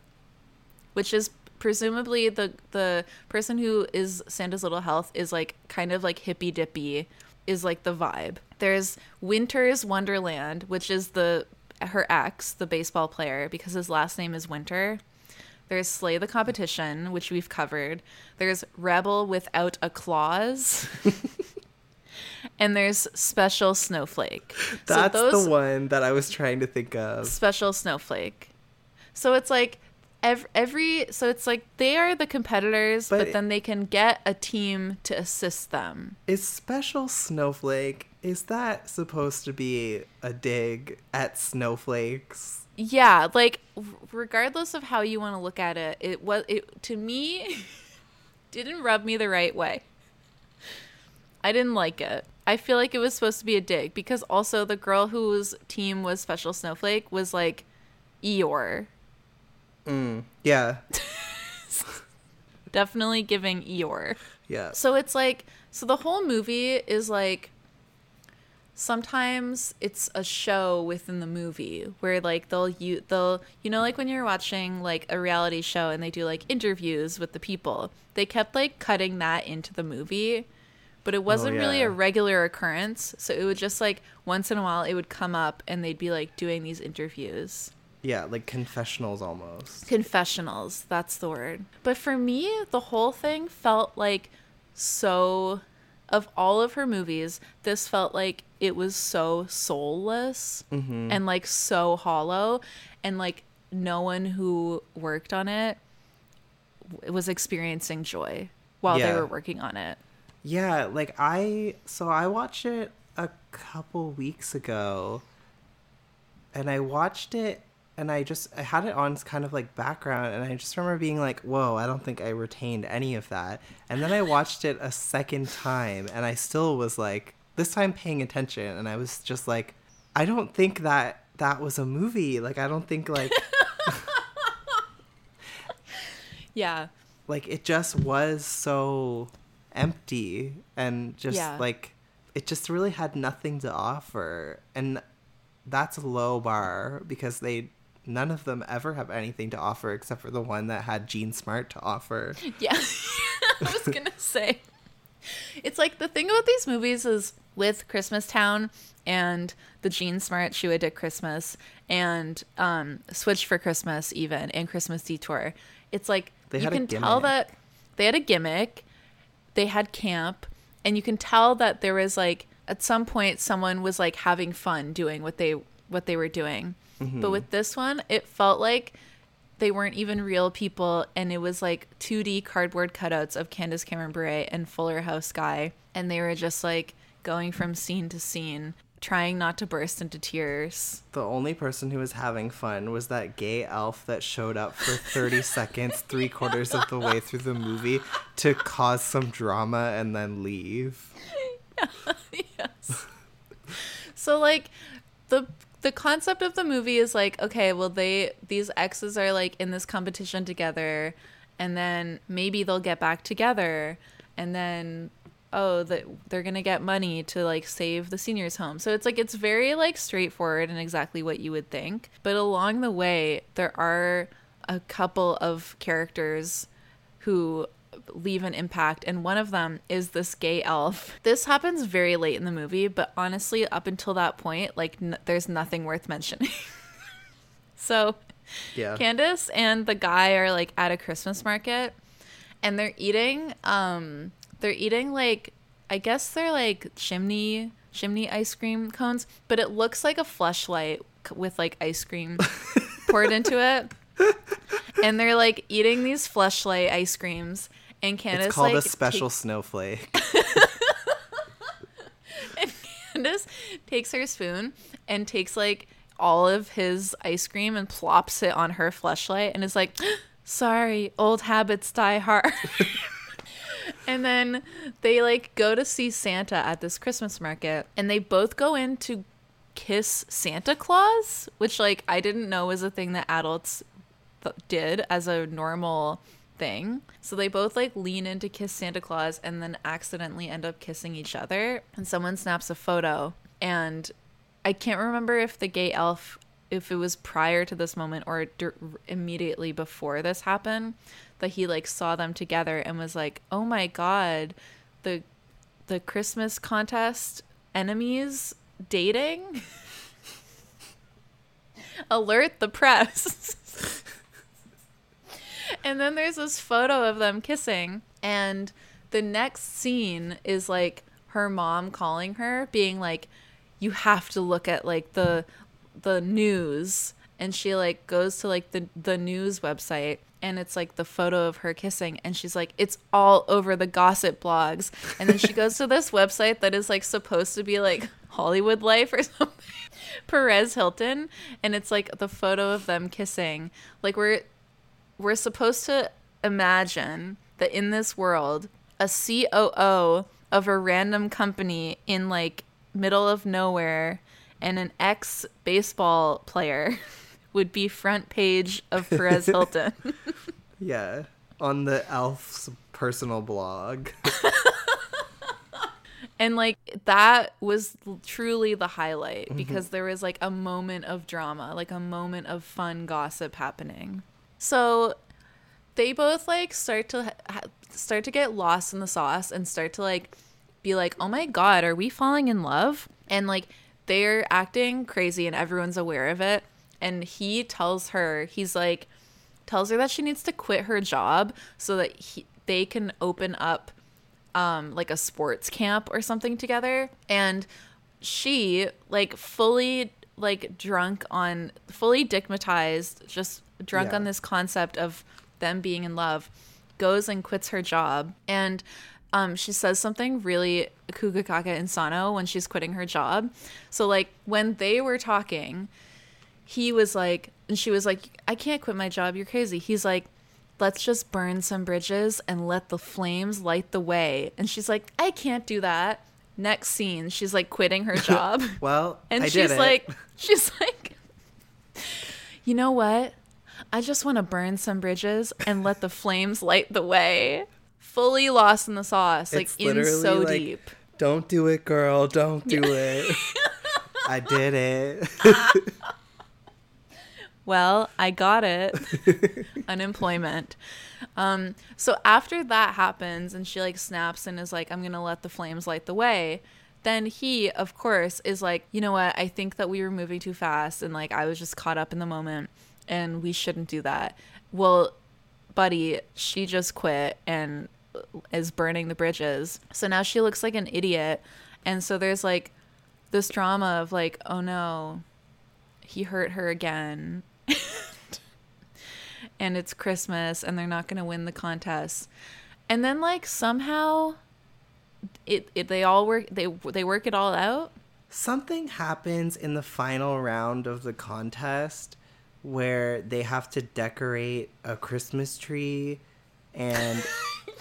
which is presumably the the person who is Santa's Little Health is like kind of like hippy dippy is like the vibe. There's Winter's Wonderland, which is the her ex, the baseball player, because his last name is Winter. There's Slay the Competition, which we've covered. There's Rebel Without a Clause. [LAUGHS] and there's Special Snowflake. that's those, the one that I was trying to think of. special snowflake. So it's like every, every so it's like they are the competitors, but, But- then they can get a team to assist them. Is special snowflake? Is that supposed to be a dig at snowflakes? Yeah, like regardless of how you want to look at it, it was it to me [LAUGHS] didn't rub me the right way. I didn't like it. I feel like it was supposed to be a dig because also the girl whose team was Special Snowflake was like Eeyore. Mm, yeah, [LAUGHS] Definitely giving Eeyore. yeah. So it's like so the whole movie is like sometimes it's a show within the movie where like they'll you they'll you know like when you're watching like a reality show and they do like interviews with the people. They kept like cutting that into the movie. But it oh, wasn't really yeah. a regular occurrence. So it would just like once in a while it would come up and they'd be like doing these interviews Yeah, like confessionals almost. confessionals that's the word but for me the whole thing felt like so of all of her movies this felt like it was so soulless mm-hmm. and like so hollow and like no one who worked on it was experiencing joy while Yeah. they were working on it Yeah, like I so I watched it a couple weeks ago and I watched it and I just I had it on kind of like background and I just remember being like, "Whoa, I don't think I retained any of that." And then I watched it a second time and I still was like this time paying attention and I was just like, "I don't think that that was a movie. Like I don't think like [LAUGHS] yeah like it just was so empty and just Yeah. like it just really had nothing to offer and that's a low bar because they none of them ever have anything to offer except for the one that had Jean Smart to offer. [LAUGHS] Yeah. [LAUGHS] I was going to say. It's like the thing about these movies is with Christmas Town and the Jean Smart Shoe Addict Christmas and um, Switch for Christmas even and Christmas Detour. It's like They you can tell that they had a gimmick, they had camp, and you can tell that there was like at some point someone was like having fun doing what they what they were doing. Mm-hmm. But with this one, it felt like they weren't even real people and it was like 2D cardboard cutouts of Candace Cameron Bure and Fuller House guy and they were just like going from scene to scene. trying not to burst into tears. The only person who was having fun was that gay elf that showed up for 30 [LAUGHS] seconds, three quarters of the way through the movie to cause some drama and then leave. [LAUGHS] yes. So like the the concept of the movie is like okay, well they these exes are like in this competition together and then maybe they'll get back together and then oh that they're to get money to like save the seniors home. So it's like it's very like straightforward and exactly what you would think. But along the way there are a couple of characters who leave an impact and one of them is this gay elf. This happens very late in the movie but honestly up until that point like n- there's nothing worth mentioning. [LAUGHS] So Yeah. candace and the guy are like at a christmas market and they're eating um they're eating like i guess they're like chimney chimney ice cream cones but it looks like a fleshlight with like ice cream [LAUGHS] poured into it. And they're like eating these fleshlight ice creams and Candace It's called like a special take- snowflake. [LAUGHS] And Candace takes her spoon and takes like all of his ice cream and plops it on her fleshlight and is like, [GASPS] "Sorry, old habits die hard." [LAUGHS] and then they like go to see Santa at this Christmas market and they both go in to kiss Santa Claus, which like I didn't know was a thing that adults th- did as a normal thing. So they both like lean in to kiss Santa Claus and then accidentally end up kissing each other. And someone snaps a photo. And I can't remember if the gay elf, if it was prior to this moment or dur- immediately before this happened, that he like saw them together and was like, "Oh my god, the the Christmas contest enemies dating." [LAUGHS] Alert the press. [LAUGHS] and then there's this photo of them kissing. And the next scene is like her mom calling her being like you have to look at like the the news. And she like goes to like the the news website and it's like the photo of her kissing. And she's like it's all over the gossip blogs. And then she goes to [LAUGHS] this website that is like supposed to be like Hollywood life or [LAUGHS] something Perez Hilton. And it's like the photo of them kissing. Like we're we're supposed to imagine that in this world, a COO of a random company in like middle of nowhere and an ex baseball player [LAUGHS] would be front page of Perez [LAUGHS] Hilton. yeah. On the elf's personal blog. [LAUGHS] and like that was truly the highlight mm-hmm. because there was like a moment of drama, like a moment of fun gossip happening. So they both like start to ha- start to get lost in the sauce and start to like be like, "Oh my god, are we falling in love?" And like they're acting crazy and everyone's aware of it. And he tells her, he's like tells her that she needs to quit her job so that he, they can open up um like a sports camp or something together. And she like fully like drunk on fully digmatized just drunk Yeah. on this concept of them being in love goes and quits her job. And um she says something really kukakaka insano when she's quitting her job. So like when they were talking he was like and she was like i can't quit my job. You're crazy. He's like let's just burn some bridges and let the flames light the way. And she's like i can't do that. Next scene she's like quitting her [LAUGHS] job. Well, and I she's like [LAUGHS] she's like you know what i just want to burn some bridges and let the flames light the way fully lost in the sauce like It's in so like, deep Don't do it, girl. Don't do it. [LAUGHS] I did it. [LAUGHS] well i got it [LAUGHS] unemployment um so after that happens and she like snaps and is like i'm gonna let the flames light the way then he of course is like you know what i think that we were moving too fast and like i was just caught up in the moment and we shouldn't do that. Well buddy she just quit and is burning the bridges. So now she looks like an idiot. And so there's like this drama of like oh no he hurt her again. [LAUGHS] And it's Christmas and they're not going to win the contest. And then like somehow it, it they all work they they work it all out. Something happens in the final round of the contest where they have to decorate a Christmas tree and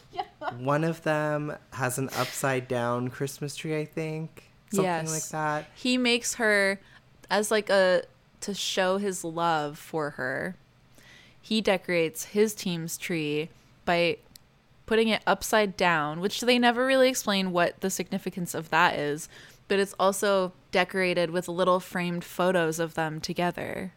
[LAUGHS] one of them has an upside down Christmas tree, I think. Something Yes. like that. He makes her as like a to show his love for her. He decorates his team's tree by putting it upside down, which they never really explain what the significance of that is, but it's also decorated with little framed photos of them together.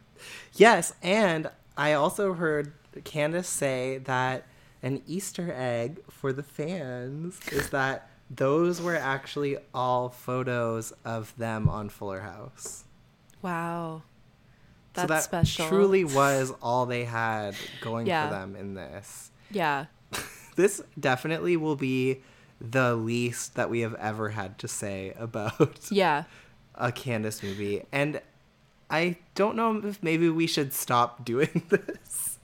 Yes, and I also heard Candace say that an Easter egg for the fans is that those were actually all photos of them on Fuller House. Wow. That's so that special. truly [LAUGHS] was all they had going Yeah. for them in this. Yeah. [LAUGHS] This definitely will be the least that we have ever had to say about Yeah. a Candace movie. And I don't know if maybe we should stop doing [LAUGHS] this.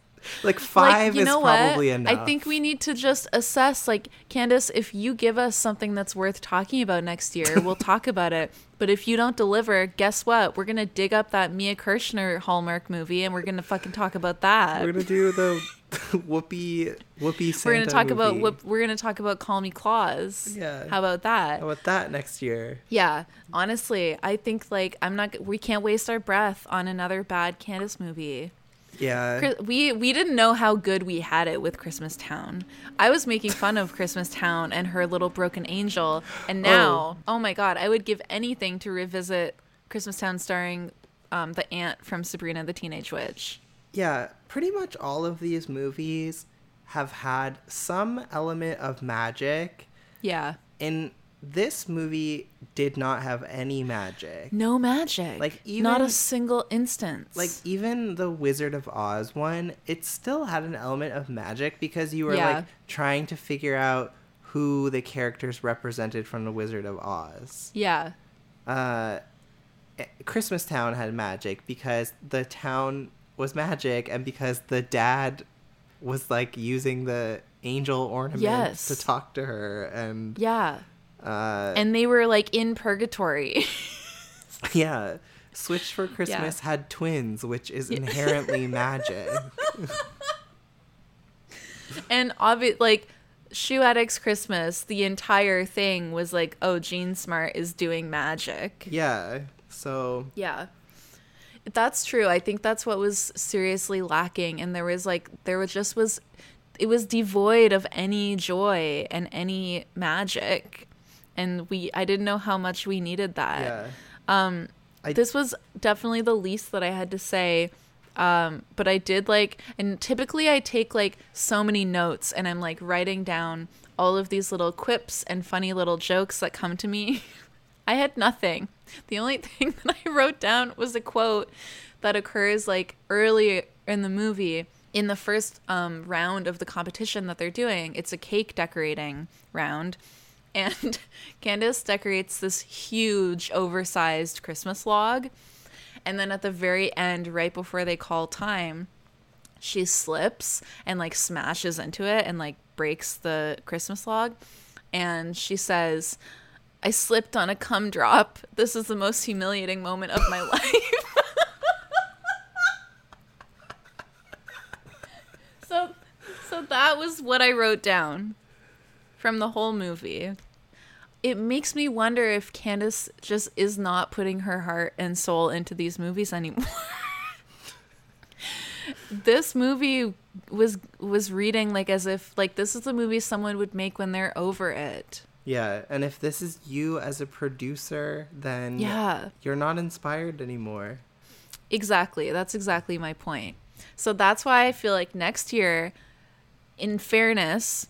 Like five is probably enough. I think we need to just assess, like, Candace, if you give us something that's worth talking about next year, [LAUGHS] we'll talk about it. But if you don't deliver, guess what? We're gonna dig up that Mia Kirshner Hallmark movie and we're gonna fucking talk about that. We're gonna do the Whoopi Whoopi Santa We're gonna talk about movie. what we're gonna talk about Call Me Claus. Yeah. How about that? How about that next year? Yeah, honestly, I think like I'm not. We can't waste our breath on another bad Candace movie. Yeah. We we didn't know how good we had it with Christmas Town. I was making fun of Christmas Town and her little broken angel, and now, oh, my god, I would give anything to revisit Christmas Town starring um, the aunt from Sabrina the Teenage Witch. Yeah, pretty much all of these movies have had some element of magic. Yeah, And this movie did not have any magic. no magic, Like, not a single instance. Like even the Wizard of Oz one, it still had an element of magic because you were Yeah. like trying to figure out who the characters represented from the Wizard of Oz. yeah, uh, Christmas Town had magic because the town was magic and because the dad was like using the angel ornaments Yes. to talk to her and yeah, uh, and they were like in purgatory. [LAUGHS] yeah. Switch for christmas had twins which is inherently [LAUGHS] magic. And obvious like shoe addicts christmas the entire thing was like oh Jean Smart is doing magic. Yeah. So yeah that's true. I think that's what was seriously lacking. And there was like there was just was it was devoid of any joy and any magic. And we i didn't know how much we needed that. Yeah. Um I- this was definitely the least that i had to say. Um but i did like and typically i take like so many notes and i'm like writing down all of these little quips and funny little jokes that come to me [LAUGHS] i had nothing the only [LAUGHS] thing that i wrote down was a quote that occurs like early in the movie in the first um, round of the competition that they're doing it's a cake decorating round [LAUGHS] and Candace decorates this huge, oversized Christmas log. And then at the very end, right before they call time, she slips and like smashes into it and like breaks the Christmas log. And she says, I slipped on a cum drop. This is the most humiliating moment of my [LAUGHS] life. so so that was what I wrote down from the whole movie. It makes me wonder if Candace just is not putting her heart and soul into these movies anymore. this movie was was reading like as if like this is the movie someone would make when they're over it. Yeah and if this is you as a producer then Yeah. you're not inspired anymore Exactly. That's exactly my point. So that's why I feel like next year, in fairness,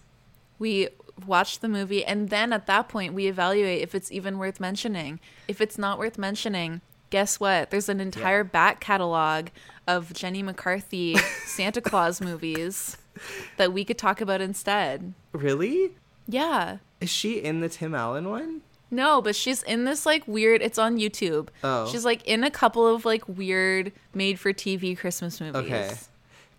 we watch the movie and then at that point we evaluate if it's even worth mentioning. If it's not worth mentioning, guess what? There's an entire back catalog of Jenny McCarthy [LAUGHS] Santa Claus movies that we could talk about instead. really Yeah. Is she in the tim allen one No, but she's in this like weird. It's on YouTube. Oh. She's like in a couple of like weird made for TV Christmas movies. Okay.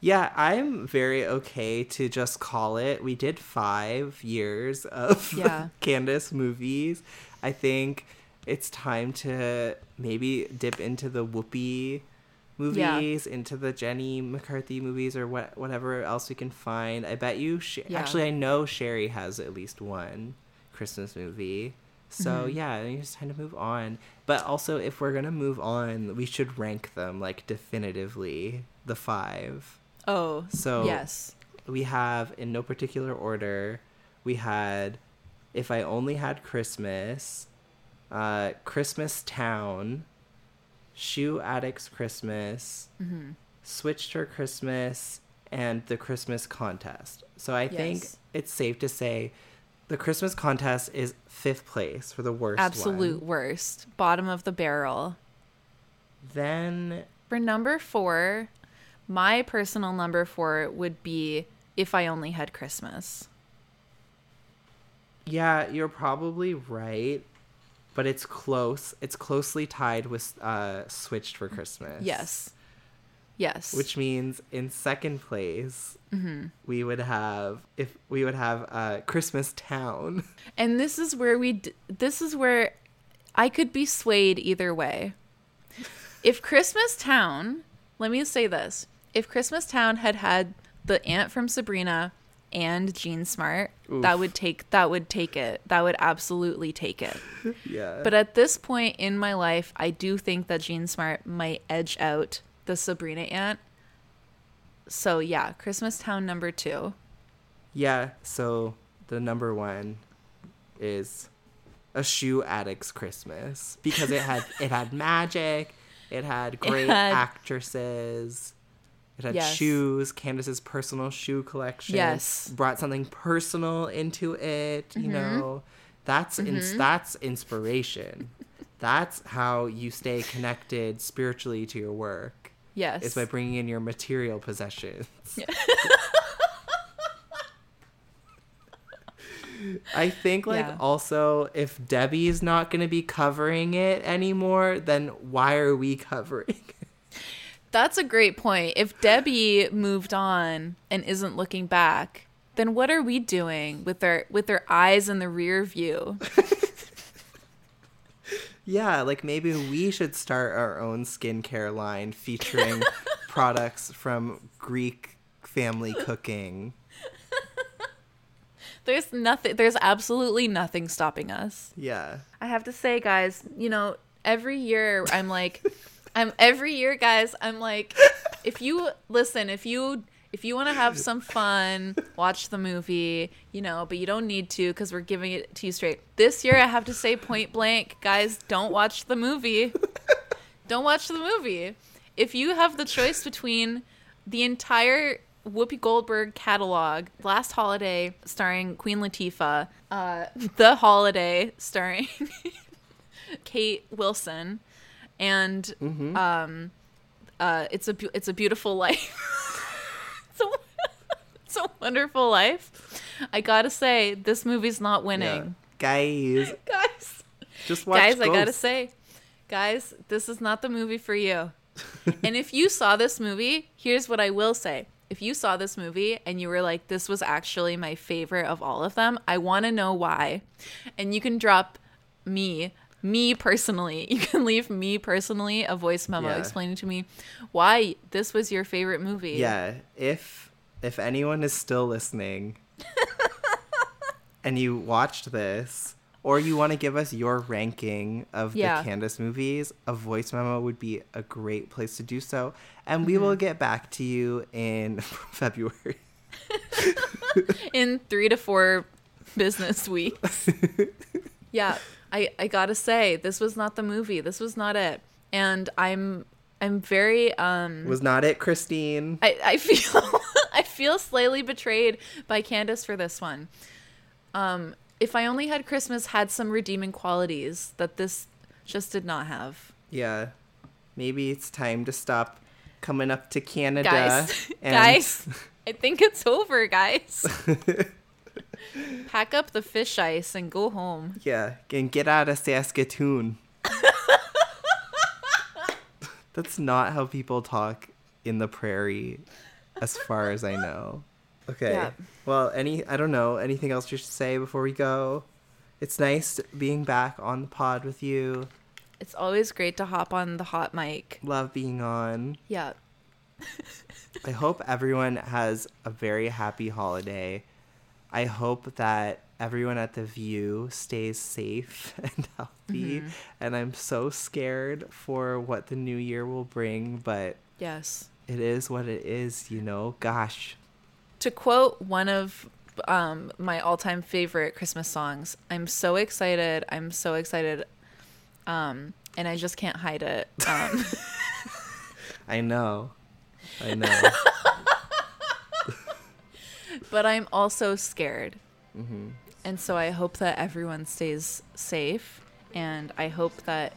Yeah, I'm very okay to just call it. We did five years of Yeah. [LAUGHS] Candace movies. I think it's time to maybe dip into the Whoopi movies, into the Jenny McCarthy movies, or what whatever else we can find. I bet you. Sh- Yeah. Actually, I know Sherri has at least one Christmas movie. So Mm-hmm. yeah, I just time to move on. But also, if we're gonna move on, we should rank them like definitively the five. Oh, So yes. we have in no particular order. We had if I only had Christmas, uh, Christmas Town, Shoe Addicts Christmas, Mm-hmm. Switched for Christmas, and the Christmas Contest. So I think it's safe to say the Christmas Contest is fifth place for the worst Absolute one. worst. Bottom of the barrel. Then For number four, my personal number four would be If I Only Had Christmas. Yeah, you're probably right, but it's close. It's closely tied with uh, Switched for Christmas. Yes. Yes. Which means in second place, Mm-hmm. we would have if we would have uh, Christmas Town. [LAUGHS] and this is where we d- this is where I could be swayed either way. If Christmas Town, let me say this. If Christmas Town had had the aunt from Sabrina and Jean Smart, that would take that would take it. That would absolutely take it. [LAUGHS] yeah. But at this point in my life, I do think that Jean Smart might edge out the Sabrina aunt. So yeah, Christmas Town number two. yeah. So the number one is a shoe addict's Christmas because it had it had magic, it had [LAUGHS] great had- actresses. It had Yes. shoes, Candace's personal shoe collection. Yes. Mm-hmm. Brought something personal into it, you know. That's ins- that's inspiration. [LAUGHS] that's how you stay connected spiritually to your work. Yes. Is by bringing in your material possessions. [LAUGHS] [LAUGHS] I think like Yeah. also if Debbie's not going to be covering it anymore, then why are we covering? it? That's a great point. If Debbie moved on and isn't looking back, then what are we doing with our with our eyes in the rear view? Yeah, like maybe we should start our own skincare line featuring [LAUGHS] products from Greek family cooking. There's nothing there's absolutely nothing stopping us. Yeah. I have to say, guys, you know, every year I'm like, I'm every year, guys, I'm like, if you [LAUGHS] listen, if you if you want to have some fun, [LAUGHS] watch the movie, you know, but you don't need to because we're giving it to you straight. This year, I have to say point blank, guys, don't watch the movie. [LAUGHS] don't watch the movie. If you have the choice between the entire Whoopi Goldberg catalog, Last Holiday starring Queen Latifah, uh, The Holiday starring Kate Winslet, and um, uh, it's a it's a beautiful life. [LAUGHS] it's, a, it's a wonderful life. I gotta say, this movie's not yeah. winning, Guys, [LAUGHS] guys. just watch guys, I gotta say, guys, this is not the movie for you. [LAUGHS] and if you saw this movie, here's what I will say. If you saw this movie and you were like, this was actually my favorite of all of them, I want to know why. And you can drop me, me personally, [LAUGHS] you can leave me personally a voice memo Yeah. explaining to me why this was your favorite movie. Yeah, if if anyone is still listening [LAUGHS] and you watched this or you want to give us your ranking of Yeah. the Candace movies, a voice memo would be a great place to do so. And we Mm-hmm. will get back to you in [LAUGHS] February. in three to four business weeks. yeah, I I gotta say this was not the movie. This was not it, and I'm I'm very um Was not it, Christine? I I [LAUGHS] feel I feel slightly betrayed by Candace for this one. Um, if I only had Christmas had some redeeming qualities that this just did not have. Yeah. Maybe it's time to stop coming up to Canada. Guys, [LAUGHS] and- guys, I think it's over, guys. [LAUGHS] Pack up the fish ice and go home. Yeah, and get out of Saskatoon. [LAUGHS] That's not how people talk in the prairie, as far as I know. Okay. Yeah. Well, any I don't know anything else you should say before we go. It's nice being back on the pod with you. It's always great to hop on the hot mic. Love being on. Yeah. I hope everyone has a very happy holiday. I hope that everyone at the View stays safe [LAUGHS] and healthy. And I'm so scared for what the new year will bring, but Yes. it is what it is, you know? Gosh. To quote one of um, my all-time favorite Christmas songs, "I'm so excited. I'm so excited." Um, and I just can't hide it. Um, [LAUGHS] I know. I know. [LAUGHS] but I'm also scared. Mm-hmm. And so I hope that everyone stays safe. And I hope that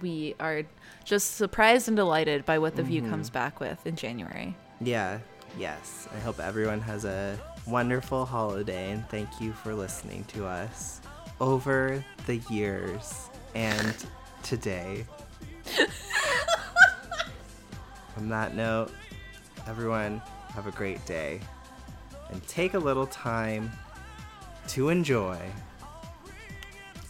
we are just surprised and delighted by what The View mm-hmm. comes back with in January. yeah, yes. I hope everyone has a wonderful holiday and thank you for listening to us over the years and today. [LAUGHS] On that note, everyone have a great day and take a little time to enjoy.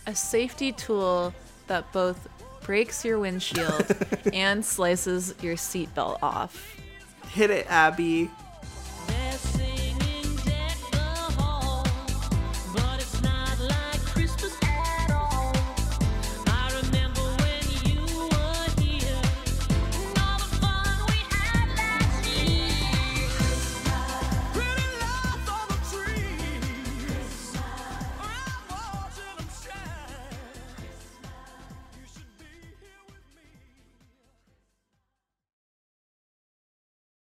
A safety tool that both breaks your windshield [LAUGHS] and slices your seatbelt off. Hit it, Abby.